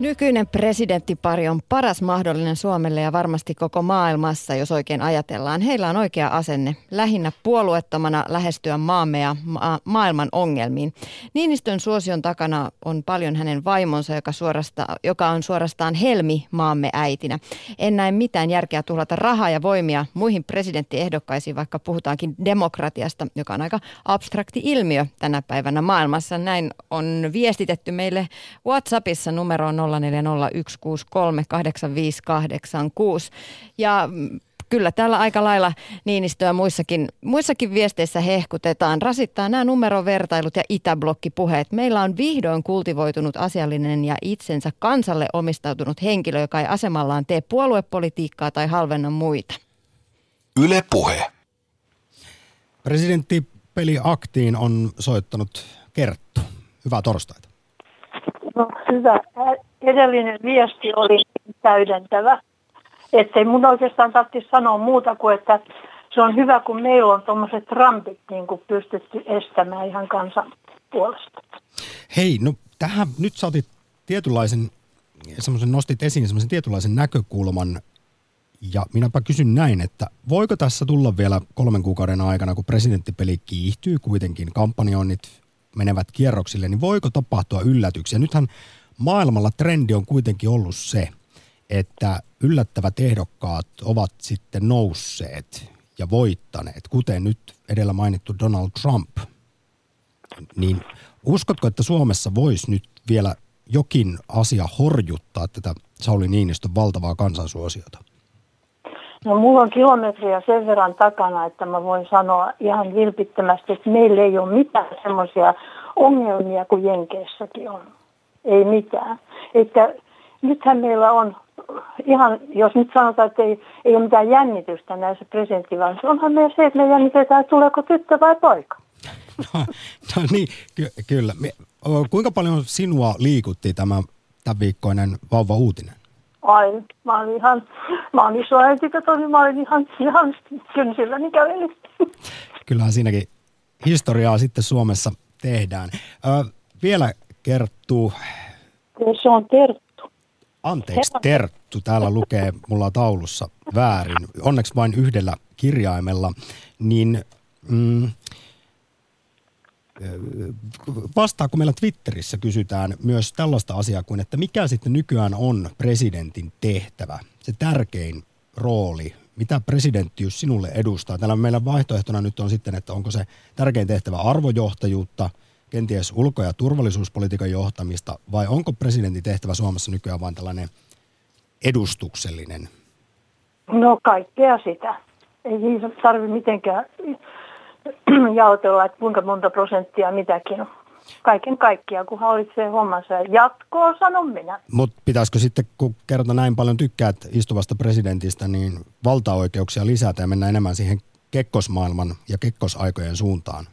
Nykyinen presidenttipari on paras mahdollinen Suomelle ja varmasti koko maailmassa, jos oikein ajatellaan. Heillä on oikea asenne lähinnä puolueettomana lähestyä maamme ja ma- maailman ongelmiin. Niinistön suosion takana on paljon hänen vaimonsa, joka, suorasta, joka on suorastaan helmi maamme äitinä. En näe mitään järkeä tuhlata rahaa ja voimia muihin presidenttiehdokkaisiin, vaikka puhutaankin demokratiasta, joka on aika abstrakti ilmiö tänä päivänä maailmassa. Näin on viestitetty meille WhatsAppissa numeroon 0401638586. Ja kyllä täällä aika lailla Niinistöä muissakin, muissakin viesteissä hehkutetaan. Rasittaa nämä numerovertailut ja itäblokkipuheet. Meillä on vihdoin kultivoitunut asiallinen ja itsensä kansalle omistautunut henkilö, joka ei asemallaan tee puoluepolitiikkaa tai halvenna muita. Yle puhe. Presidentti Peli Aktiin on soittanut Kerttu. Hyvää torstaita. No hyvä edellinen viesti oli täydentävä. Että ei mun oikeastaan tarvitse sanoa muuta kuin, että se on hyvä, kun meillä on tuommoiset Trumpit niin kuin pystytty estämään ihan kansan puolesta. Hei, no tähän nyt sä otit tietynlaisen, semmoisen nostit esiin semmoisen tietynlaisen näkökulman, ja minäpä kysyn näin, että voiko tässä tulla vielä kolmen kuukauden aikana, kun presidenttipeli kiihtyy kuitenkin, kampanjoinnit menevät kierroksille, niin voiko tapahtua yllätyksiä? Nythän maailmalla trendi on kuitenkin ollut se, että yllättävät ehdokkaat ovat sitten nousseet ja voittaneet, kuten nyt edellä mainittu Donald Trump. Niin uskotko, että Suomessa voisi nyt vielä jokin asia horjuttaa tätä Sauli Niinistön valtavaa kansansuosiota? No mulla on kilometriä sen verran takana, että mä voin sanoa ihan vilpittömästi, että meillä ei ole mitään semmoisia ongelmia kuin Jenkeissäkin on ei mitään. Että nythän meillä on ihan, jos nyt sanotaan, että ei, ei ole mitään jännitystä näissä presidenttivaaleissa, onhan meillä se, että me jännitetään, että tuleeko tyttö vai poika. *laughs* No, no niin, ky- kyllä. Kuinka paljon sinua liikutti tämä tämän viikkoinen vauva uutinen? Ai, mä olin ihan, mä olin iso äitikatori, mä olin ihan, ihan kynsilläni kävelin. Kyllähän siinäkin historiaa sitten Suomessa tehdään. Ö, vielä Kerttu. Se on Terttu. Anteeksi, Terttu. Täällä lukee mulla taulussa väärin. Onneksi vain yhdellä kirjaimella. Niin mm, vastaa, kun meillä Twitterissä kysytään myös tällaista asiaa kuin, että mikä sitten nykyään on presidentin tehtävä, se tärkein rooli, mitä presidenttiys sinulle edustaa. Täällä meillä vaihtoehtona nyt on sitten, että onko se tärkein tehtävä arvojohtajuutta – kenties ulko- ja turvallisuuspolitiikan johtamista, vai onko presidentin tehtävä Suomessa nykyään vain tällainen edustuksellinen? No kaikkea sitä. Ei tarvitse mitenkään *clears throat* jaotella, että kuinka monta prosenttia mitäkin. Kaiken kaikkiaan, kun hallitsee hommansa ja jatkoa, sanon minä. Mutta pitäisikö sitten, kun kerta näin paljon tykkäät istuvasta presidentistä, niin valtaoikeuksia lisätä ja mennä enemmän siihen kekkosmaailman ja kekkosaikojen suuntaan?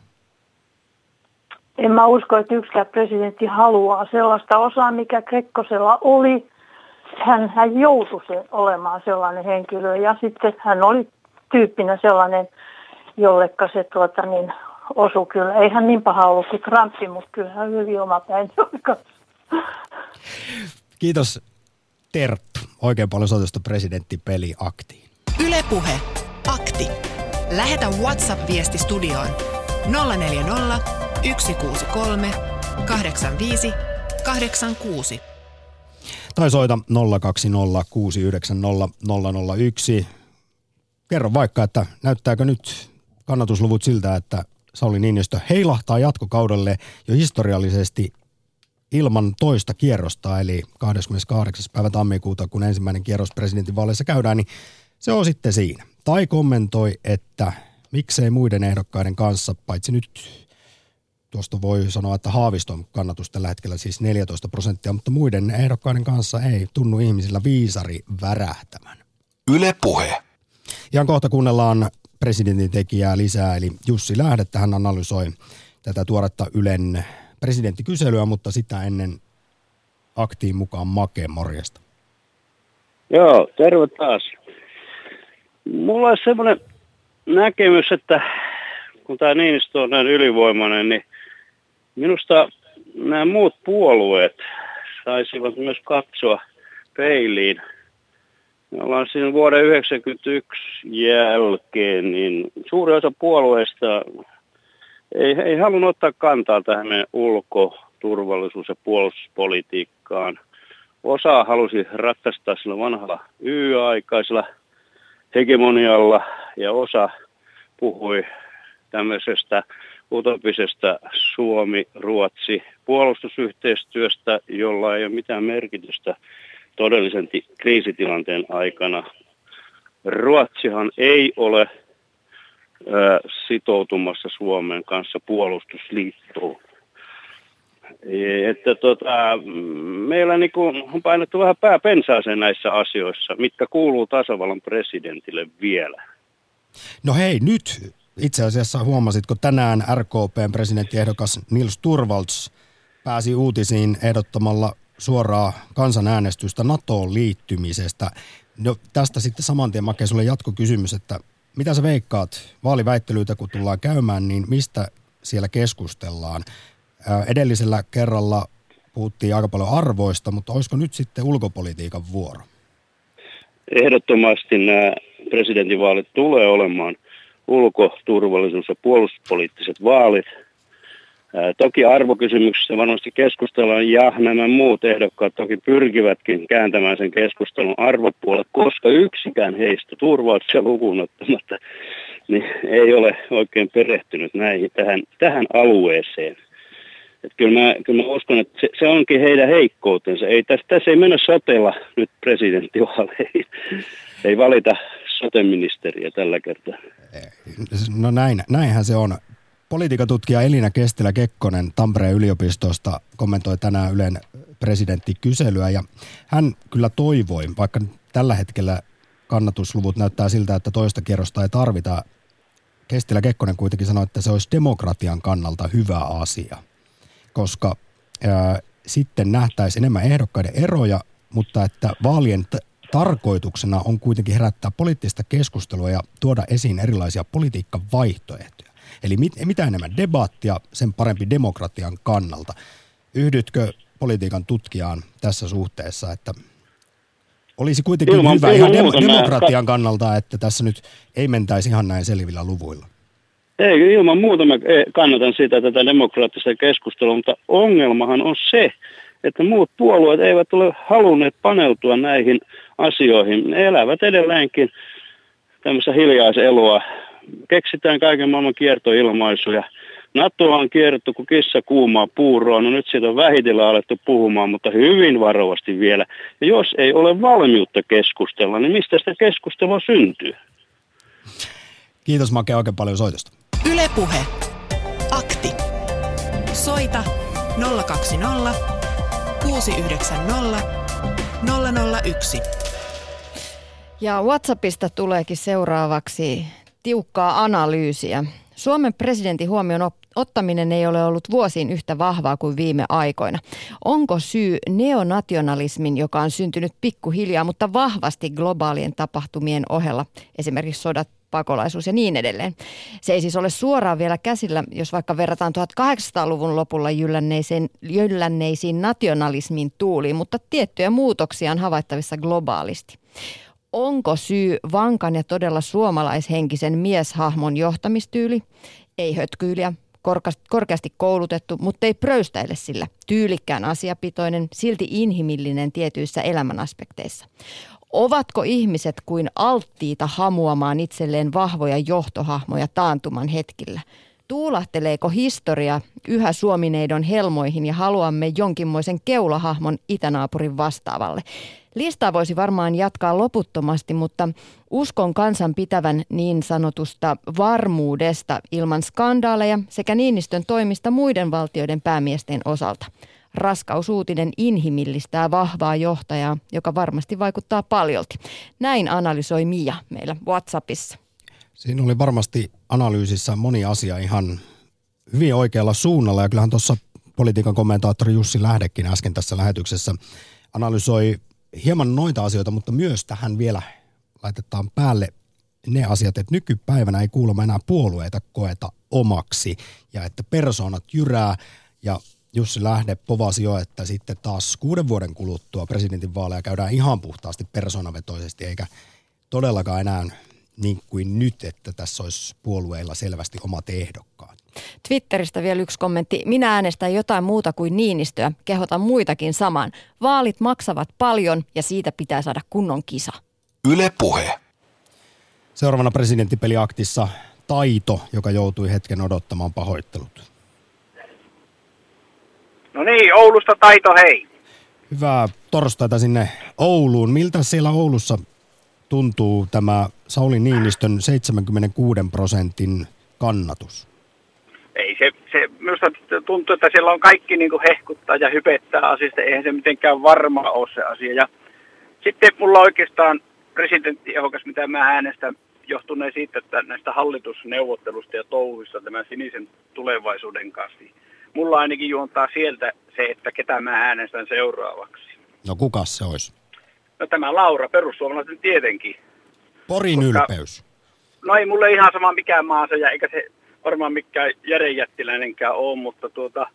En mä usko, että yksikään presidentti haluaa sellaista osaa, mikä Kekkosella oli. Hän, hän joutui se olemaan sellainen henkilö ja sitten hän oli tyyppinä sellainen, jollekka se tuota, niin, osu kyllä. Ei hän niin paha ollut kuin Trumpi, mutta kyllä hän hyvin omapäin Kiitos Terttu. Oikein paljon soitusta presidenttipeli aktiin. Ylepuhe akti. Lähetä WhatsApp-viesti studioon 040 163 85 86. Tai soita 020690001. Kerro vaikka, että näyttääkö nyt kannatusluvut siltä, että Sauli Niinistö heilahtaa jatkokaudelle jo historiallisesti ilman toista kierrosta, eli 28. päivä tammikuuta, kun ensimmäinen kierros presidentinvaaleissa käydään, niin se on sitten siinä. Tai kommentoi, että miksei muiden ehdokkaiden kanssa, paitsi nyt tuosta voi sanoa, että Haaviston kannatus tällä hetkellä siis 14 prosenttia, mutta muiden ehdokkaiden kanssa ei tunnu ihmisillä viisari värähtämään. Yle Puhe. Ihan kohta kuunnellaan presidentin tekijää lisää, eli Jussi Lähdettä. Hän analysoi tätä tuoretta Ylen presidenttikyselyä, mutta sitä ennen aktiin mukaan Make, morjesta. Joo, terve taas. Mulla on semmoinen näkemys, että kun tämä Niinistö on näin ylivoimainen, niin minusta nämä muut puolueet saisivat myös katsoa peiliin. Me ollaan siinä vuoden 1991 jälkeen, niin suuri osa puolueista ei, ei halunnut ottaa kantaa tähän meidän ulko-, turvallisuus- ja puolustuspolitiikkaan. Osa halusi ratkaista sillä vanhalla Y-aikaisella hegemonialla ja osa puhui tämmöisestä utopisesta Suomi-Ruotsi puolustusyhteistyöstä, jolla ei ole mitään merkitystä todellisen kriisitilanteen aikana. Ruotsihan ei ole sitoutumassa Suomen kanssa puolustusliittoon. Että tota, meillä niinku on painettu vähän pääpensaaseen näissä asioissa, mitkä kuuluu tasavallan presidentille vielä. No hei, nyt itse asiassa huomasitko tänään RKPn presidenttiehdokas Nils Turvalds pääsi uutisiin ehdottamalla suoraa kansanäänestystä NATOon liittymisestä. No, tästä sitten saman tien Make sulle jatkokysymys, että mitä sä veikkaat vaaliväittelyitä kun tullaan käymään, niin mistä siellä keskustellaan? Edellisellä kerralla puhuttiin aika paljon arvoista, mutta olisiko nyt sitten ulkopolitiikan vuoro? Ehdottomasti nämä presidentinvaalit tulee olemaan ulko-, turvallisuus- ja puolustuspoliittiset vaalit. Toki arvokysymyksistä varmasti keskustellaan ja nämä muut ehdokkaat toki pyrkivätkin kääntämään sen keskustelun arvopuolelle, koska yksikään heistä turvauksia lukuun ottamatta niin ei ole oikein perehtynyt näihin, tähän, tähän alueeseen. Et kyllä, mä, kyllä mä uskon, että se, se onkin heidän heikkoutensa. Ei, tässä, tässä ei mennä sotella nyt presidenttivaaleihin. Ei valita soteministeriä tällä kertaa. No näin, näinhän se on. Politiikatutkija Elina Kestilä-Kekkonen Tampereen yliopistosta kommentoi tänään Ylen presidenttikyselyä ja hän kyllä toivoi, vaikka tällä hetkellä kannatusluvut näyttää siltä, että toista kierrosta ei tarvita. Kestilä Kekkonen kuitenkin sanoi, että se olisi demokratian kannalta hyvä asia, koska ää, sitten nähtäisiin enemmän ehdokkaiden eroja, mutta että vaalien tarkoituksena on kuitenkin herättää poliittista keskustelua ja tuoda esiin erilaisia politiikkavaihtoehtoja. Eli mit, mitä enemmän debattia, sen parempi demokratian kannalta. Yhdytkö politiikan tutkijaan tässä suhteessa, että olisi kuitenkin ilman, hyvä ilman ihan dem- demokratian mä... kannalta, että tässä nyt ei mentäisi ihan näin selvillä luvuilla? Ei, ilman muuta mä eh, kannatan sitä tätä demokraattista keskustelua, mutta ongelmahan on se, että muut puolueet eivät ole halunneet paneutua näihin asioihin. Ne elävät edelleenkin tämmöistä hiljaiseloa. Keksitään kaiken maailman kiertoilmaisuja. NATO on kierretty kuin kissa kuumaa puuroa. No nyt siitä on vähitellen alettu puhumaan, mutta hyvin varovasti vielä. Ja jos ei ole valmiutta keskustella, niin mistä sitä keskustelua syntyy? Kiitos Make oikein paljon soitosta. Ylepuhe. Akti. Soita 020 690 001. Ja WhatsAppista tuleekin seuraavaksi tiukkaa analyysiä. Suomen presidentin huomioon ottaminen ei ole ollut vuosiin yhtä vahvaa kuin viime aikoina. Onko syy neonationalismin, joka on syntynyt pikkuhiljaa, mutta vahvasti globaalien tapahtumien ohella, esimerkiksi sodat, pakolaisuus ja niin edelleen. Se ei siis ole suoraan vielä käsillä, jos vaikka verrataan 1800-luvun lopulla jyllänneisiin, jyllänneisiin nationalismin tuuliin, mutta tiettyjä muutoksia on havaittavissa globaalisti. Onko syy vankan ja todella suomalaishenkisen mieshahmon johtamistyyli? Ei hötkyyliä, korkeasti koulutettu, mutta ei pröystäile sillä. Tyylikkään asiapitoinen, silti inhimillinen tietyissä elämän aspekteissa. Ovatko ihmiset kuin alttiita hamuamaan itselleen vahvoja johtohahmoja taantuman hetkillä? Tuulahteleeko historia yhä Suomineidon helmoihin ja haluamme jonkinmoisen keulahahmon itänaapurin vastaavalle? Listaa voisi varmaan jatkaa loputtomasti, mutta uskon kansan pitävän niin sanotusta varmuudesta ilman skandaaleja sekä Niinistön toimista muiden valtioiden päämiesten osalta. Raskausuutinen inhimillistää vahvaa johtajaa, joka varmasti vaikuttaa paljolti. Näin analysoi Mia meillä WhatsAppissa. Siinä oli varmasti analyysissä moni asia ihan hyvin oikealla suunnalla ja kyllähän tuossa politiikan kommentaattori Jussi Lähdekin äsken tässä lähetyksessä analysoi hieman noita asioita, mutta myös tähän vielä laitetaan päälle ne asiat, että nykypäivänä ei kuulemma enää puolueita koeta omaksi ja että persoonat jyrää ja Jussi Lähde povasi jo, että sitten taas kuuden vuoden kuluttua presidentinvaaleja käydään ihan puhtaasti persoonavetoisesti eikä todellakaan enää niin kuin nyt, että tässä olisi puolueilla selvästi omat ehdokkaat. Twitteristä vielä yksi kommentti. Minä äänestän jotain muuta kuin Niinistöä. Kehotan muitakin samaan. Vaalit maksavat paljon ja siitä pitää saada kunnon kisa. Yle Puhe. Seuraavana presidenttipeliaktissa Taito, joka joutui hetken odottamaan pahoittelut. No niin, Oulusta Taito, hei. Hyvää torstaita sinne Ouluun. Miltä siellä Oulussa tuntuu tämä Sauli Niinistön 76 prosentin kannatus? Ei se, se minusta tuntuu, että siellä on kaikki niin kuin hehkuttaa ja hypettää asiasta. Eihän se mitenkään varma ole se asia. Ja sitten mulla oikeastaan presidenttiehdokas, mitä mä äänestän, johtuneen siitä, että näistä hallitusneuvottelusta ja touhuista tämän sinisen tulevaisuuden kanssa. Mulla ainakin juontaa sieltä se, että ketä mä äänestän seuraavaksi. No kuka se olisi? No tämä Laura, perussuomalaisen tietenkin. Porin Koska, ylpeys. No ei mulle ihan sama mikään maa se, ja eikä se varmaan mikään järjenjättiläinenkään ole, mutta tuota,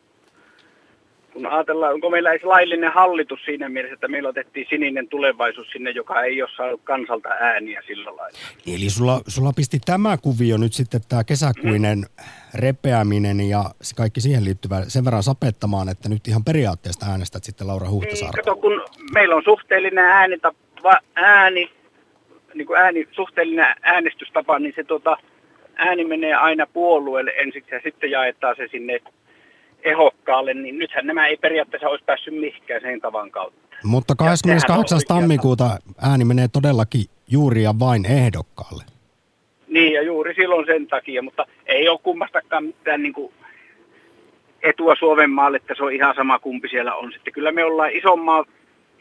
kun ajatellaan, onko meillä edes laillinen hallitus siinä mielessä, että meillä otettiin sininen tulevaisuus sinne, joka ei ole saanut kansalta ääniä sillä lailla. Eli sulla, sulla pisti tämä kuvio nyt sitten tämä kesäkuinen mm. repeäminen ja kaikki siihen liittyvä sen verran sapettamaan, että nyt ihan periaatteesta äänestät sitten Laura Huhtasaarta. Niin, kato, kun meillä on suhteellinen ääni, ääni, niin kuin ääni, suhteellinen äänestystapa, niin se tota, ääni menee aina puolueelle ensiksi ja sitten jaetaan se sinne ehokkaalle, niin nythän nämä ei periaatteessa olisi päässyt mihinkään sen tavan kautta. Mutta 28. tammikuuta ääni menee todellakin juuri ja vain ehdokkaalle. Niin, ja juuri silloin sen takia, mutta ei ole kummastakaan mitään niin kuin etua Suomen maalle, että se on ihan sama kumpi siellä on. Sitten kyllä me ollaan isommaa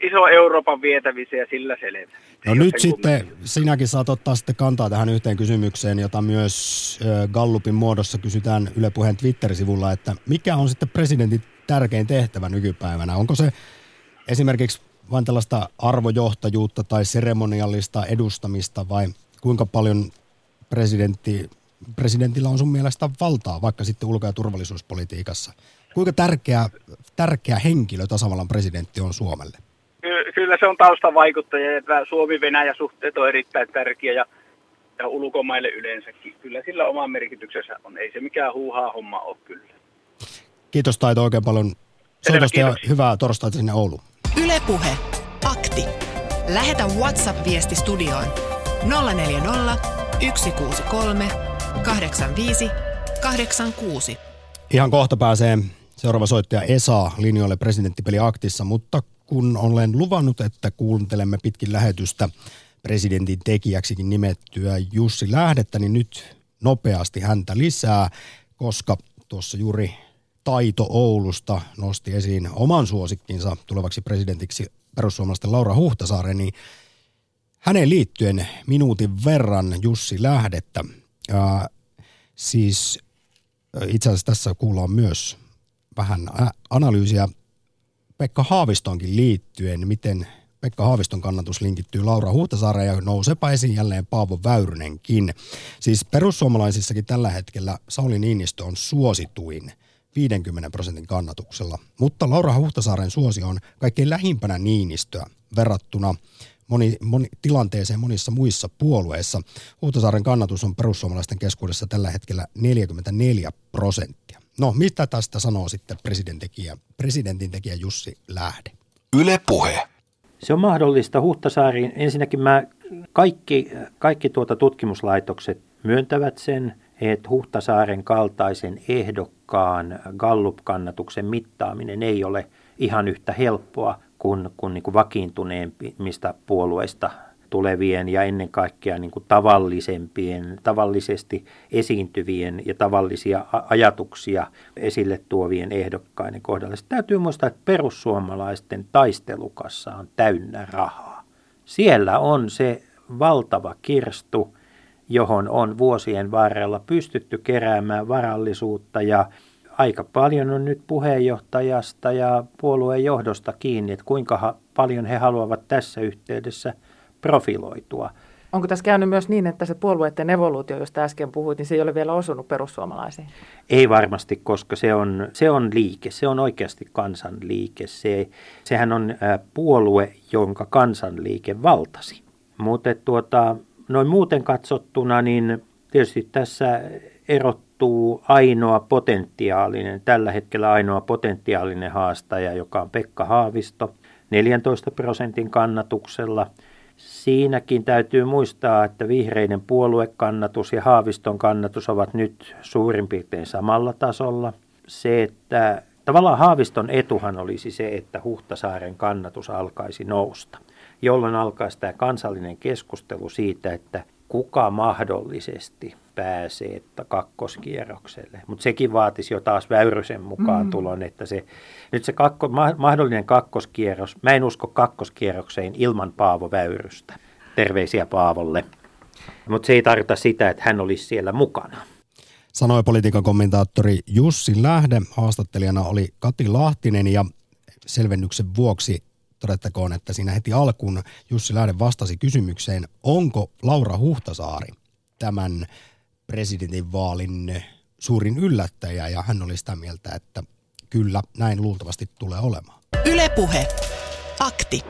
iso Euroopan vietävissä ja sillä selvä. No nyt sitten kummin. sinäkin saat ottaa sitten kantaa tähän yhteen kysymykseen, jota myös Gallupin muodossa kysytään Yle Puheen Twitter-sivulla, että mikä on sitten presidentin tärkein tehtävä nykypäivänä? Onko se esimerkiksi vain tällaista arvojohtajuutta tai seremoniallista edustamista vai kuinka paljon presidentti, presidentillä on sun mielestä valtaa vaikka sitten ulko- ja turvallisuuspolitiikassa? Kuinka tärkeä, tärkeä henkilö tasavallan presidentti on Suomelle? Kyllä se on taustavaikuttaja, että Suomi-Venäjä-suhteet on erittäin tärkeä ja, ja ulkomaille yleensäkin. Kyllä sillä oma merkityksensä on. Ei se mikään huuhaa homma ole kyllä. Kiitos Taito oikein paljon soitosta ja hyvää torstaita sinne Ouluun. Ylepuhe Akti. Lähetä WhatsApp-viesti studioon 040 163 85 86. Ihan kohta pääsee seuraava soittaja Esa linjoille presidenttipeli aktissa, mutta kun olen luvannut, että kuuntelemme pitkin lähetystä presidentin tekijäksikin nimettyä Jussi Lähdettä, niin nyt nopeasti häntä lisää, koska tuossa juuri Taito Oulusta nosti esiin oman suosikkinsa tulevaksi presidentiksi perussuomalaisten Laura Huhtasaaren, niin hänen liittyen minuutin verran Jussi Lähdettä. Ja siis itse asiassa tässä kuullaan myös vähän analyysiä Pekka Haavistonkin liittyen, miten Pekka Haaviston kannatus linkittyy Laura Huhtasaareen ja nousepa esiin jälleen Paavo Väyrynenkin. Siis perussuomalaisissakin tällä hetkellä Sauli Niinistö on suosituin 50 prosentin kannatuksella, mutta Laura Huhtasaaren suosio on kaikkein lähimpänä Niinistöä verrattuna moni, moni, tilanteeseen monissa muissa puolueissa. Huhtasaaren kannatus on perussuomalaisten keskuudessa tällä hetkellä 44 prosenttia. No, mitä tästä sanoo sitten presidentin presidentin tekijä Jussi Lähde? Yle Puhe. Se on mahdollista Huhtasaariin. Ensinnäkin mä, kaikki, kaikki tuota tutkimuslaitokset myöntävät sen, että Huhtasaaren kaltaisen ehdokkaan Gallup-kannatuksen mittaaminen ei ole ihan yhtä helppoa kuin, kuin, niin kuin vakiintuneemmista puolueista tulevien ja ennen kaikkea niin kuin tavallisempien, tavallisesti esiintyvien ja tavallisia ajatuksia esille tuovien ehdokkaiden kohdalla. Sitten täytyy muistaa, että perussuomalaisten taistelukassa on täynnä rahaa. Siellä on se valtava kirstu, johon on vuosien varrella pystytty keräämään varallisuutta ja aika paljon on nyt puheenjohtajasta ja puolueen johdosta kiinni, että kuinka paljon he haluavat tässä yhteydessä profiloitua. Onko tässä käynyt myös niin, että se puolueiden evoluutio, josta äsken puhuit, niin se ei ole vielä osunut perussuomalaisiin? Ei varmasti, koska se on, se on liike, se on oikeasti kansanliike. Se, sehän on puolue, jonka kansanliike valtasi. Mutta tuota, noin muuten katsottuna, niin tietysti tässä erottuu ainoa potentiaalinen, tällä hetkellä ainoa potentiaalinen haastaja, joka on Pekka Haavisto 14 prosentin kannatuksella. Siinäkin täytyy muistaa, että vihreiden puoluekannatus ja Haaviston kannatus ovat nyt suurin piirtein samalla tasolla. Se, että tavallaan Haaviston etuhan olisi se, että Huhtasaaren kannatus alkaisi nousta jolloin alkaisi tämä kansallinen keskustelu siitä, että kuka mahdollisesti pääsee kakkoskierrokselle. Mutta sekin vaatisi jo taas Väyrysen mukaan mm. tulon, että se, nyt se kakko, mahdollinen kakkoskierros, mä en usko kakkoskierrokseen ilman Paavo Väyrystä. Terveisiä Paavolle. Mutta se ei tarkoita sitä, että hän olisi siellä mukana. Sanoi politiikan kommentaattori Jussi Lähde. Haastattelijana oli Kati Lahtinen ja selvennyksen vuoksi todettakoon, että siinä heti alkuun Jussi Lähde vastasi kysymykseen, onko Laura Huhtasaari tämän presidentinvaalin suurin yllättäjä ja hän oli sitä mieltä, että kyllä näin luultavasti tulee olemaan. Ylepuhe. Akti.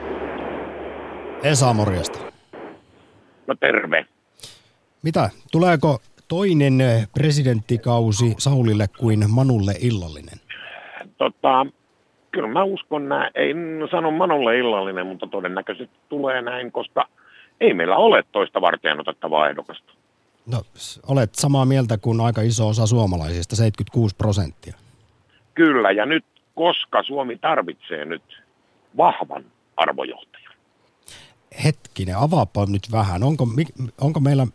Esa, morjesta. No terve. Mitä, tuleeko toinen presidenttikausi Saulille kuin Manulle illallinen? Tota, kyllä mä uskon näin. Ei sano Manolle illallinen, mutta todennäköisesti tulee näin, koska ei meillä ole toista varten otettavaa ehdokasta. No, olet samaa mieltä kuin aika iso osa suomalaisista, 76 prosenttia. Kyllä, ja nyt, koska Suomi tarvitsee nyt vahvan arvojohtajan. Hetkinen, avaapa nyt vähän. Onko, onko meillä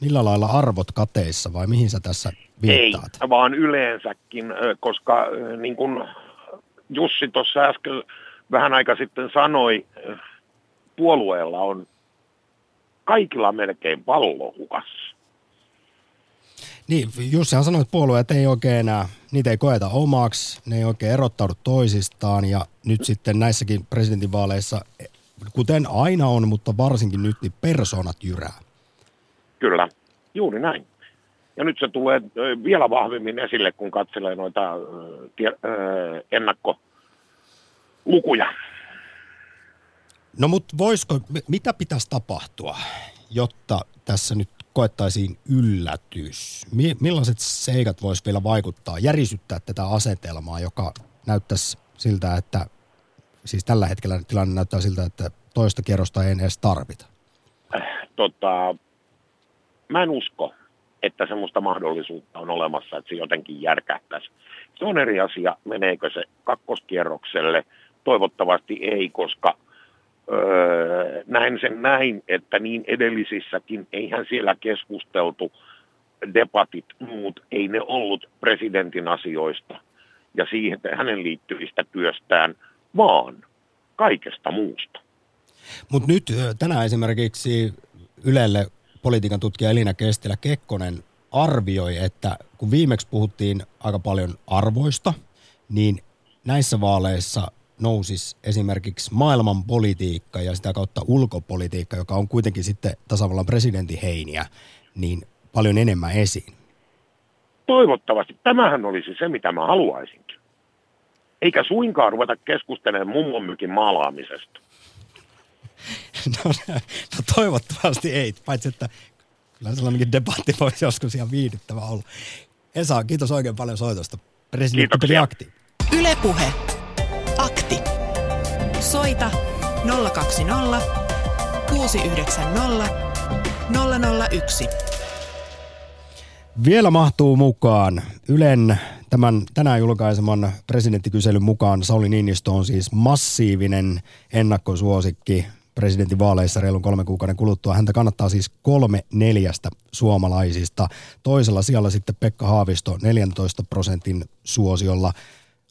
millä lailla arvot kateissa vai mihin sä tässä viittaat? Ei, vaan yleensäkin, koska niin kuin Jussi tuossa äsken vähän aika sitten sanoi, puolueella on kaikilla melkein pallo hukassa. Niin, Jussihan sanoi, että puolueet ei oikein enää, niitä ei koeta omaksi, ne ei oikein erottaudu toisistaan ja nyt sitten näissäkin presidentinvaaleissa, kuten aina on, mutta varsinkin nyt, niin persoonat jyrää. Kyllä, juuri näin. Ja nyt se tulee vielä vahvemmin esille, kun katselee noita ennakkolukuja. No mutta voisiko, mitä pitäisi tapahtua, jotta tässä nyt koettaisiin yllätys? Millaiset seikat voisi vielä vaikuttaa, järisyttää tätä asetelmaa, joka näyttäisi siltä, että siis tällä hetkellä tilanne näyttää siltä, että toista kierrosta ei edes tarvita? Tota, mä en usko, että semmoista mahdollisuutta on olemassa, että se jotenkin järkähtäisi. Se on eri asia, meneekö se kakkoskierrokselle. Toivottavasti ei, koska öö, näin sen näin, että niin edellisissäkin, eihän siellä keskusteltu debatit muut, ei ne ollut presidentin asioista ja siihen hänen liittyvistä työstään, vaan kaikesta muusta. Mutta nyt tänään esimerkiksi Ylelle politiikan tutkija Elina Kestilä Kekkonen arvioi, että kun viimeksi puhuttiin aika paljon arvoista, niin näissä vaaleissa nousisi esimerkiksi maailman politiikka ja sitä kautta ulkopolitiikka, joka on kuitenkin sitten tasavallan presidentin heiniä, niin paljon enemmän esiin. Toivottavasti. Tämähän olisi se, mitä mä haluaisinkin. Eikä suinkaan ruveta keskustelemaan mummonmykin maalaamisesta. *laughs* No, no toivottavasti ei, paitsi että kyllä sellainenkin debatti voisi joskus ihan viihdyttävä olla. Esa, kiitos oikein paljon soitosta. Presidentti akti. Ylepuhe. Akti. Soita 020 690 001. Vielä mahtuu mukaan Ylen tämän tänään julkaiseman presidenttikyselyn mukaan Sauli Niinistö on siis massiivinen ennakkosuosikki presidentin vaaleissa reilun kolmen kuukauden kuluttua. Häntä kannattaa siis kolme neljästä suomalaisista. Toisella sijalla sitten Pekka Haavisto 14 prosentin suosiolla.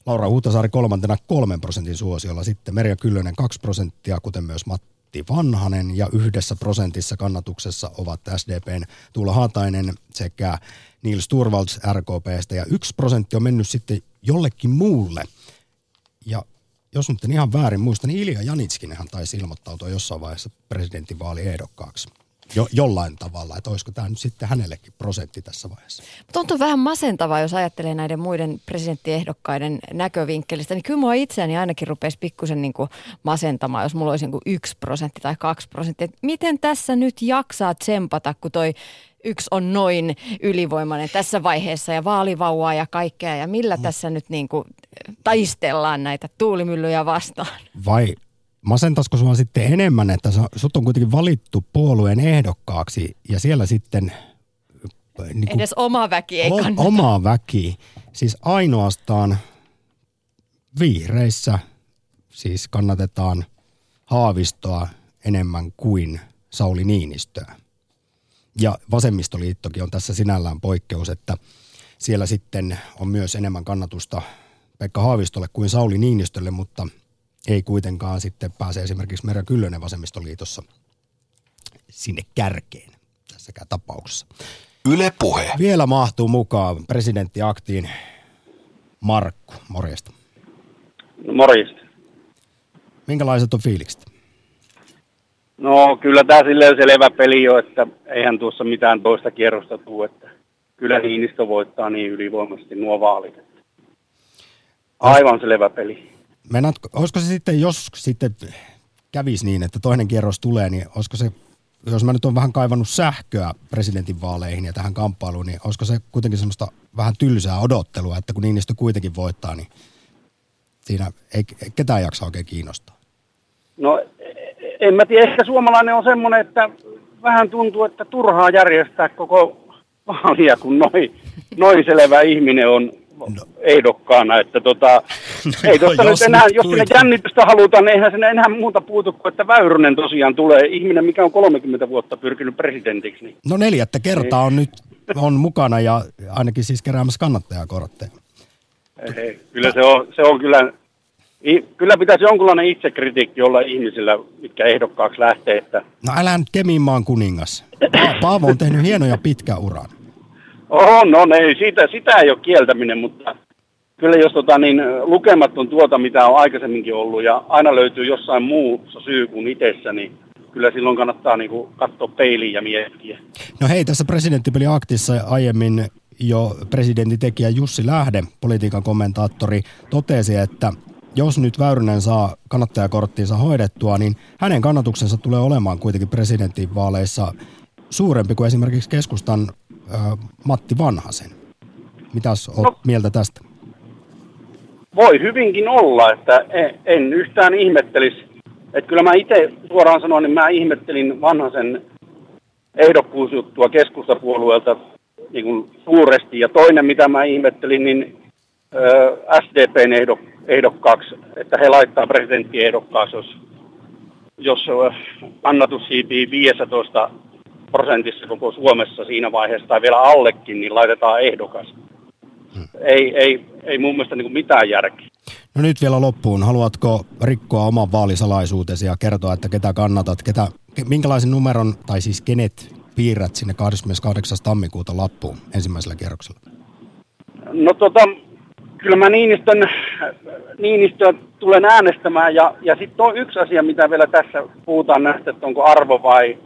Laura Huhtasaari kolmantena kolmen prosentin suosiolla. Sitten Merja Kyllönen 2 prosenttia, kuten myös Matti Vanhanen. Ja yhdessä prosentissa kannatuksessa ovat SDPn Tuula Haatainen sekä Nils Turvalds RKPstä. Ja yksi prosentti on mennyt sitten jollekin muulle. Ja jos nyt en ihan väärin muista, niin Ilja Janitskinenhan taisi ilmoittautua jossain vaiheessa presidentinvaaliehdokkaaksi. Jo, jollain tavalla, että olisiko tämä nyt sitten hänellekin prosentti tässä vaiheessa. Tuntuu vähän masentavaa, jos ajattelee näiden muiden presidenttiehdokkaiden näkövinkkelistä, niin kyllä mua itseäni ainakin rupesi pikkusen niin kuin masentamaan, jos mulla olisi niin yksi prosentti tai kaksi prosenttia. Miten tässä nyt jaksaa tsempata, kun toi yksi on noin ylivoimainen tässä vaiheessa ja vaalivauvaa ja kaikkea ja millä mm. tässä nyt niin kuin taistellaan näitä tuulimyllyjä vastaan? Vai masentaisiko sinua sitten enemmän, että sut on kuitenkin valittu puolueen ehdokkaaksi ja siellä sitten... Niin kuin, Edes oma väki ei kannata. Oma väki. Siis ainoastaan vihreissä siis kannatetaan Haavistoa enemmän kuin Sauli Niinistöä. Ja vasemmistoliittokin on tässä sinällään poikkeus, että siellä sitten on myös enemmän kannatusta Pekka Haavistolle kuin Sauli Niinistölle, mutta ei kuitenkaan sitten pääse esimerkiksi Merja Kyllönen vasemmistoliitossa sinne kärkeen tässäkään tapauksessa. Yle Puhe. Vielä mahtuu mukaan presidenttiaktiin Markku. Morjesta. No, morjesta. Minkälaiset on fiilikset? No kyllä tämä silleen selvä peli jo, että eihän tuossa mitään toista kierrosta tule, että kyllä Niinistö voittaa niin ylivoimaisesti nuo vaalit. Aivan selvä peli. Meinaat, olisiko se sitten, jos sitten kävisi niin, että toinen kierros tulee, niin olisiko se, jos mä nyt on vähän kaivannut sähköä presidentinvaaleihin ja tähän kamppailuun, niin olisiko se kuitenkin semmoista vähän tylsää odottelua, että kun Niinistö kuitenkin voittaa, niin siinä ei ketään jaksa oikein kiinnostaa? No en mä tiedä, ehkä suomalainen on semmoinen, että vähän tuntuu, että turhaa järjestää koko vaalia, kun noin noi selvä ihminen on no. ehdokkaana, että tota, *laughs* no, ei tosta nyt enää, jos sinne jännitystä halutaan, niin eihän sinne enää muuta puutu kuin, että Väyrynen tosiaan tulee, ihminen, mikä on 30 vuotta pyrkinyt presidentiksi. Niin. No neljättä kertaa on nyt on mukana ja ainakin siis keräämässä kannattajakortteja. Kyllä se on, se on kyllä Kyllä pitäisi jonkunlainen itsekritiikki olla ihmisillä, mitkä ehdokkaaksi lähtee. Että... No älä nyt Kemiinmaan kuningas. Paavo on tehnyt hienoja pitkä uran. Oh, no ei, siitä, sitä ei ole kieltäminen, mutta kyllä jos tota, niin, lukematon tuota, mitä on aikaisemminkin ollut, ja aina löytyy jossain muussa syy kuin itsessä, niin kyllä silloin kannattaa niin kuin, katsoa peiliin ja miettiä. No hei, tässä presidenttipelia-aktissa aiemmin jo presidentin tekijä Jussi Lähde, politiikan kommentaattori, totesi, että jos nyt Väyrynen saa kannattajakorttiinsa hoidettua, niin hänen kannatuksensa tulee olemaan kuitenkin presidentinvaaleissa suurempi kuin esimerkiksi keskustan Matti Vanhasen. Mitäs olet no, mieltä tästä? Voi hyvinkin olla, että en, en yhtään ihmettelisi. Että kyllä mä itse suoraan sanoen, niin mä ihmettelin Vanhasen ehdokkuusjuttua keskustapuolueelta niin kuin suuresti. Ja toinen, mitä mä ihmettelin, niin SDPn ehdok, ehdokkaaksi, että he laittaa presidenttiehdokkaasi, jos, jos annatus siipii 15 prosentissa koko Suomessa siinä vaiheessa tai vielä allekin, niin laitetaan ehdokas. Hmm. Ei, ei, ei mun mielestä niin mitään järkeä. No nyt vielä loppuun. Haluatko rikkoa oman vaalisalaisuutesi ja kertoa, että ketä kannatat, ketä, minkälaisen numeron, tai siis kenet piirrät sinne 28. tammikuuta lappuun ensimmäisellä kierroksella? No tota, kyllä mä Niinistön, Niinistön tulen äänestämään ja, ja sitten on yksi asia, mitä vielä tässä puhutaan näistä, että onko arvo vai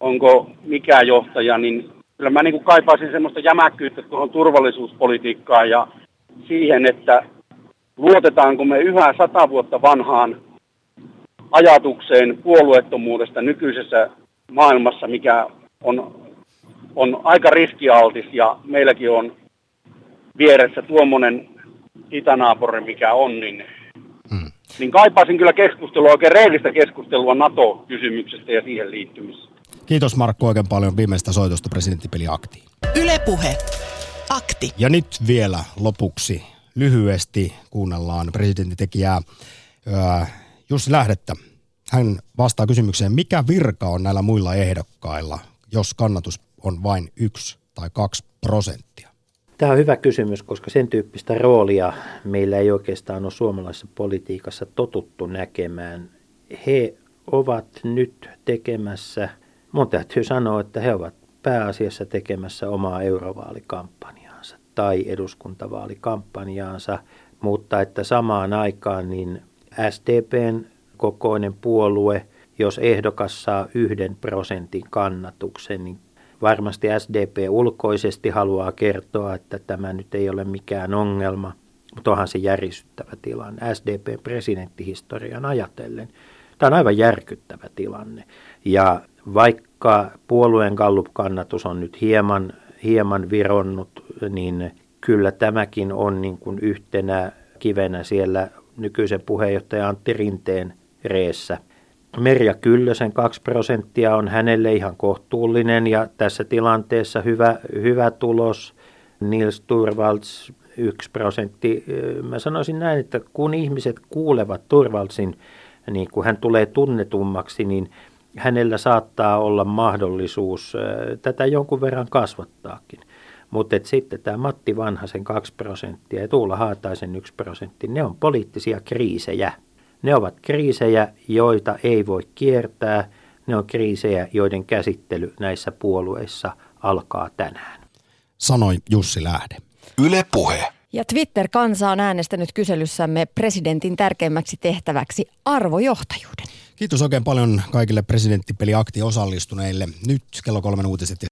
onko mikä johtaja, niin kyllä mä niin kuin kaipaisin semmoista jämäkkyyttä tuohon turvallisuuspolitiikkaan ja siihen, että luotetaanko me yhä sata vuotta vanhaan ajatukseen puolueettomuudesta nykyisessä maailmassa, mikä on, on aika riskialtis ja meilläkin on vieressä tuommoinen itänaapuri, mikä on, niin, hmm. niin kaipaisin kyllä keskustelua, oikein reellistä keskustelua NATO-kysymyksestä ja siihen liittymisestä. Kiitos Markku oikein paljon viimeistä soitosta presidenttipeli Aktiin. Ylepuhe. Akti. Ja nyt vielä lopuksi lyhyesti kuunnellaan presidenttitekijää Jussi Lähdettä. Hän vastaa kysymykseen, mikä virka on näillä muilla ehdokkailla, jos kannatus on vain yksi tai kaksi prosenttia? Tämä on hyvä kysymys, koska sen tyyppistä roolia meillä ei oikeastaan ole suomalaisessa politiikassa totuttu näkemään. He ovat nyt tekemässä, mun täytyy sanoa, että he ovat pääasiassa tekemässä omaa eurovaalikampanjaansa tai eduskuntavaalikampanjaansa, mutta että samaan aikaan niin SDPn kokoinen puolue, jos ehdokas saa yhden prosentin kannatuksen, niin varmasti SDP ulkoisesti haluaa kertoa, että tämä nyt ei ole mikään ongelma, mutta onhan se järisyttävä tilanne SDP-presidenttihistorian ajatellen. Tämä on aivan järkyttävä tilanne. Ja vaikka puolueen Gallup-kannatus on nyt hieman, hieman vironnut, niin kyllä tämäkin on niin kuin yhtenä kivenä siellä nykyisen puheenjohtaja Antti Rinteen reessä. Merja Kyllösen 2 prosenttia on hänelle ihan kohtuullinen ja tässä tilanteessa hyvä, hyvä tulos. Nils Turvalds 1 prosentti. Mä sanoisin näin, että kun ihmiset kuulevat Turvaldsin, niin kun hän tulee tunnetummaksi, niin hänellä saattaa olla mahdollisuus tätä jonkun verran kasvattaakin. Mutta sitten tämä Matti Vanhasen 2 prosenttia ja Tuula Haataisen 1 prosentti, ne on poliittisia kriisejä. Ne ovat kriisejä, joita ei voi kiertää. Ne on kriisejä, joiden käsittely näissä puolueissa alkaa tänään. Sanoi Jussi Lähde. Yle Puhe. Ja Twitter-kansa on äänestänyt kyselyssämme presidentin tärkeimmäksi tehtäväksi arvojohtajuuden. Kiitos oikein paljon kaikille presidenttipeliakti osallistuneille. Nyt kello kolmen uutiset